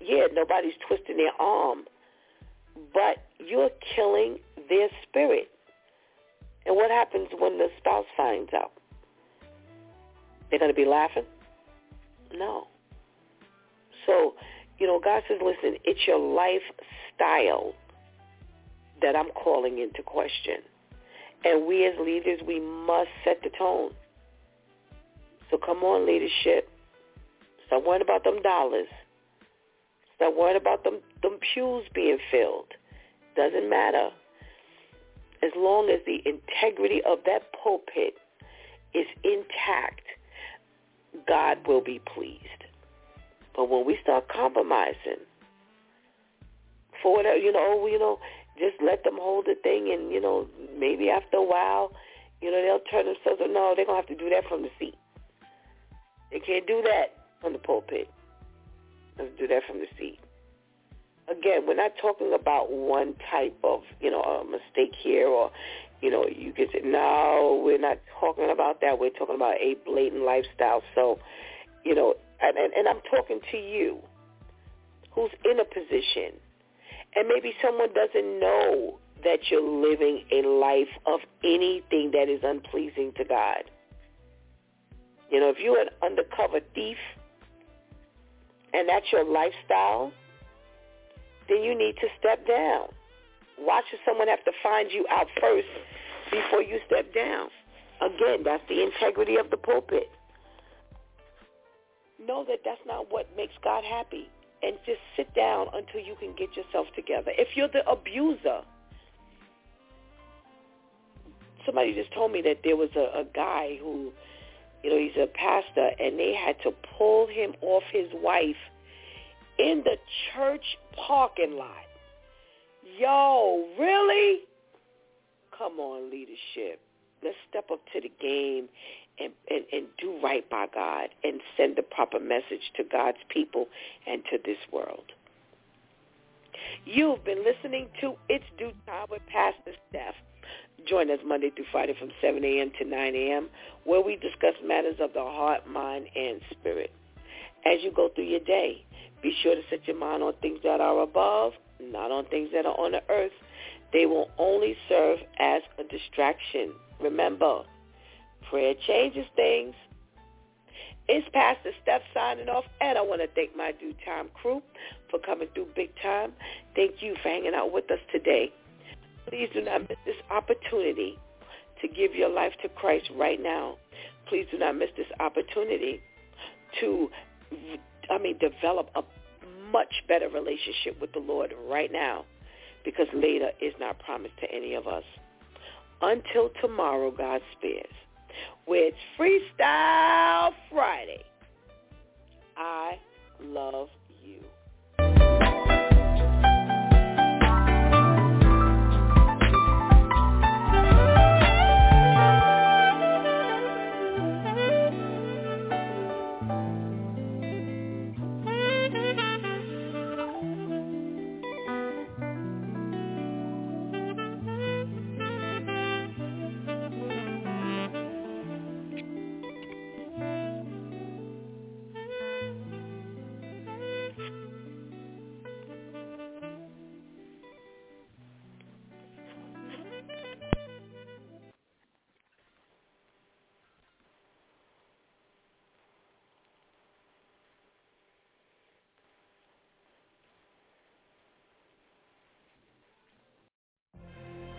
yeah, nobody's twisting their arm, but you're killing their spirit. And what happens when the spouse finds out? They're going to be laughing? No. So, you know, God says, listen, it's your lifestyle that I'm calling into question. And we as leaders, we must set the tone. So come on, leadership. Stop worrying about them dollars. Stop worrying about them, them pews being filled. Doesn't matter. As long as the integrity of that pulpit is intact, God will be pleased. But when we start compromising for whatever, you know, you know, just let them hold the thing and, you know, maybe after a while, you know, they'll turn themselves, no, they're going to have to do that from the seat. They can't do that from the pulpit. Let's do that from the seat. Again, we're not talking about one type of, you know, a mistake here or, you know, you get say, No, we're not talking about that. We're talking about a blatant lifestyle. So, you know, and, and, and I'm talking to you who's in a position and maybe someone doesn't know that you're living a life of anything that is unpleasing to God. You know, if you're an undercover thief, and that's your lifestyle, then you need to step down. Why should someone have to find you out first before you step down? Again, that's the integrity of the pulpit. Know that that's not what makes God happy. And just sit down until you can get yourself together. If you're the abuser, somebody just told me that there was a, a guy who you know, he's a pastor, and they had to pull him off his wife in the church parking lot. Yo, really? Come on, leadership. Let's step up to the game and, and, and do right by God and send the proper message to God's people and to this world. You've been listening to It's DEW Time with Pastor Steph. Join us Monday through Friday from 7 a.m. to 9 a.m. where we discuss matters of the heart, mind, and spirit. As you go through your day, be sure to set your mind on things that are above, not on things that are on the earth. They will only serve as a distraction. Remember, prayer changes things. It's Pastor Steph signing off, and I want to thank my DEW Time crew for coming through big time. Thank you for hanging out with us today. Please do not miss this opportunity to give your life to Christ right now. Please do not miss this opportunity to, I mean, develop a much better relationship with the Lord right now because later is not promised to any of us. Until tomorrow, God spares, where it's Freestyle Friday. I love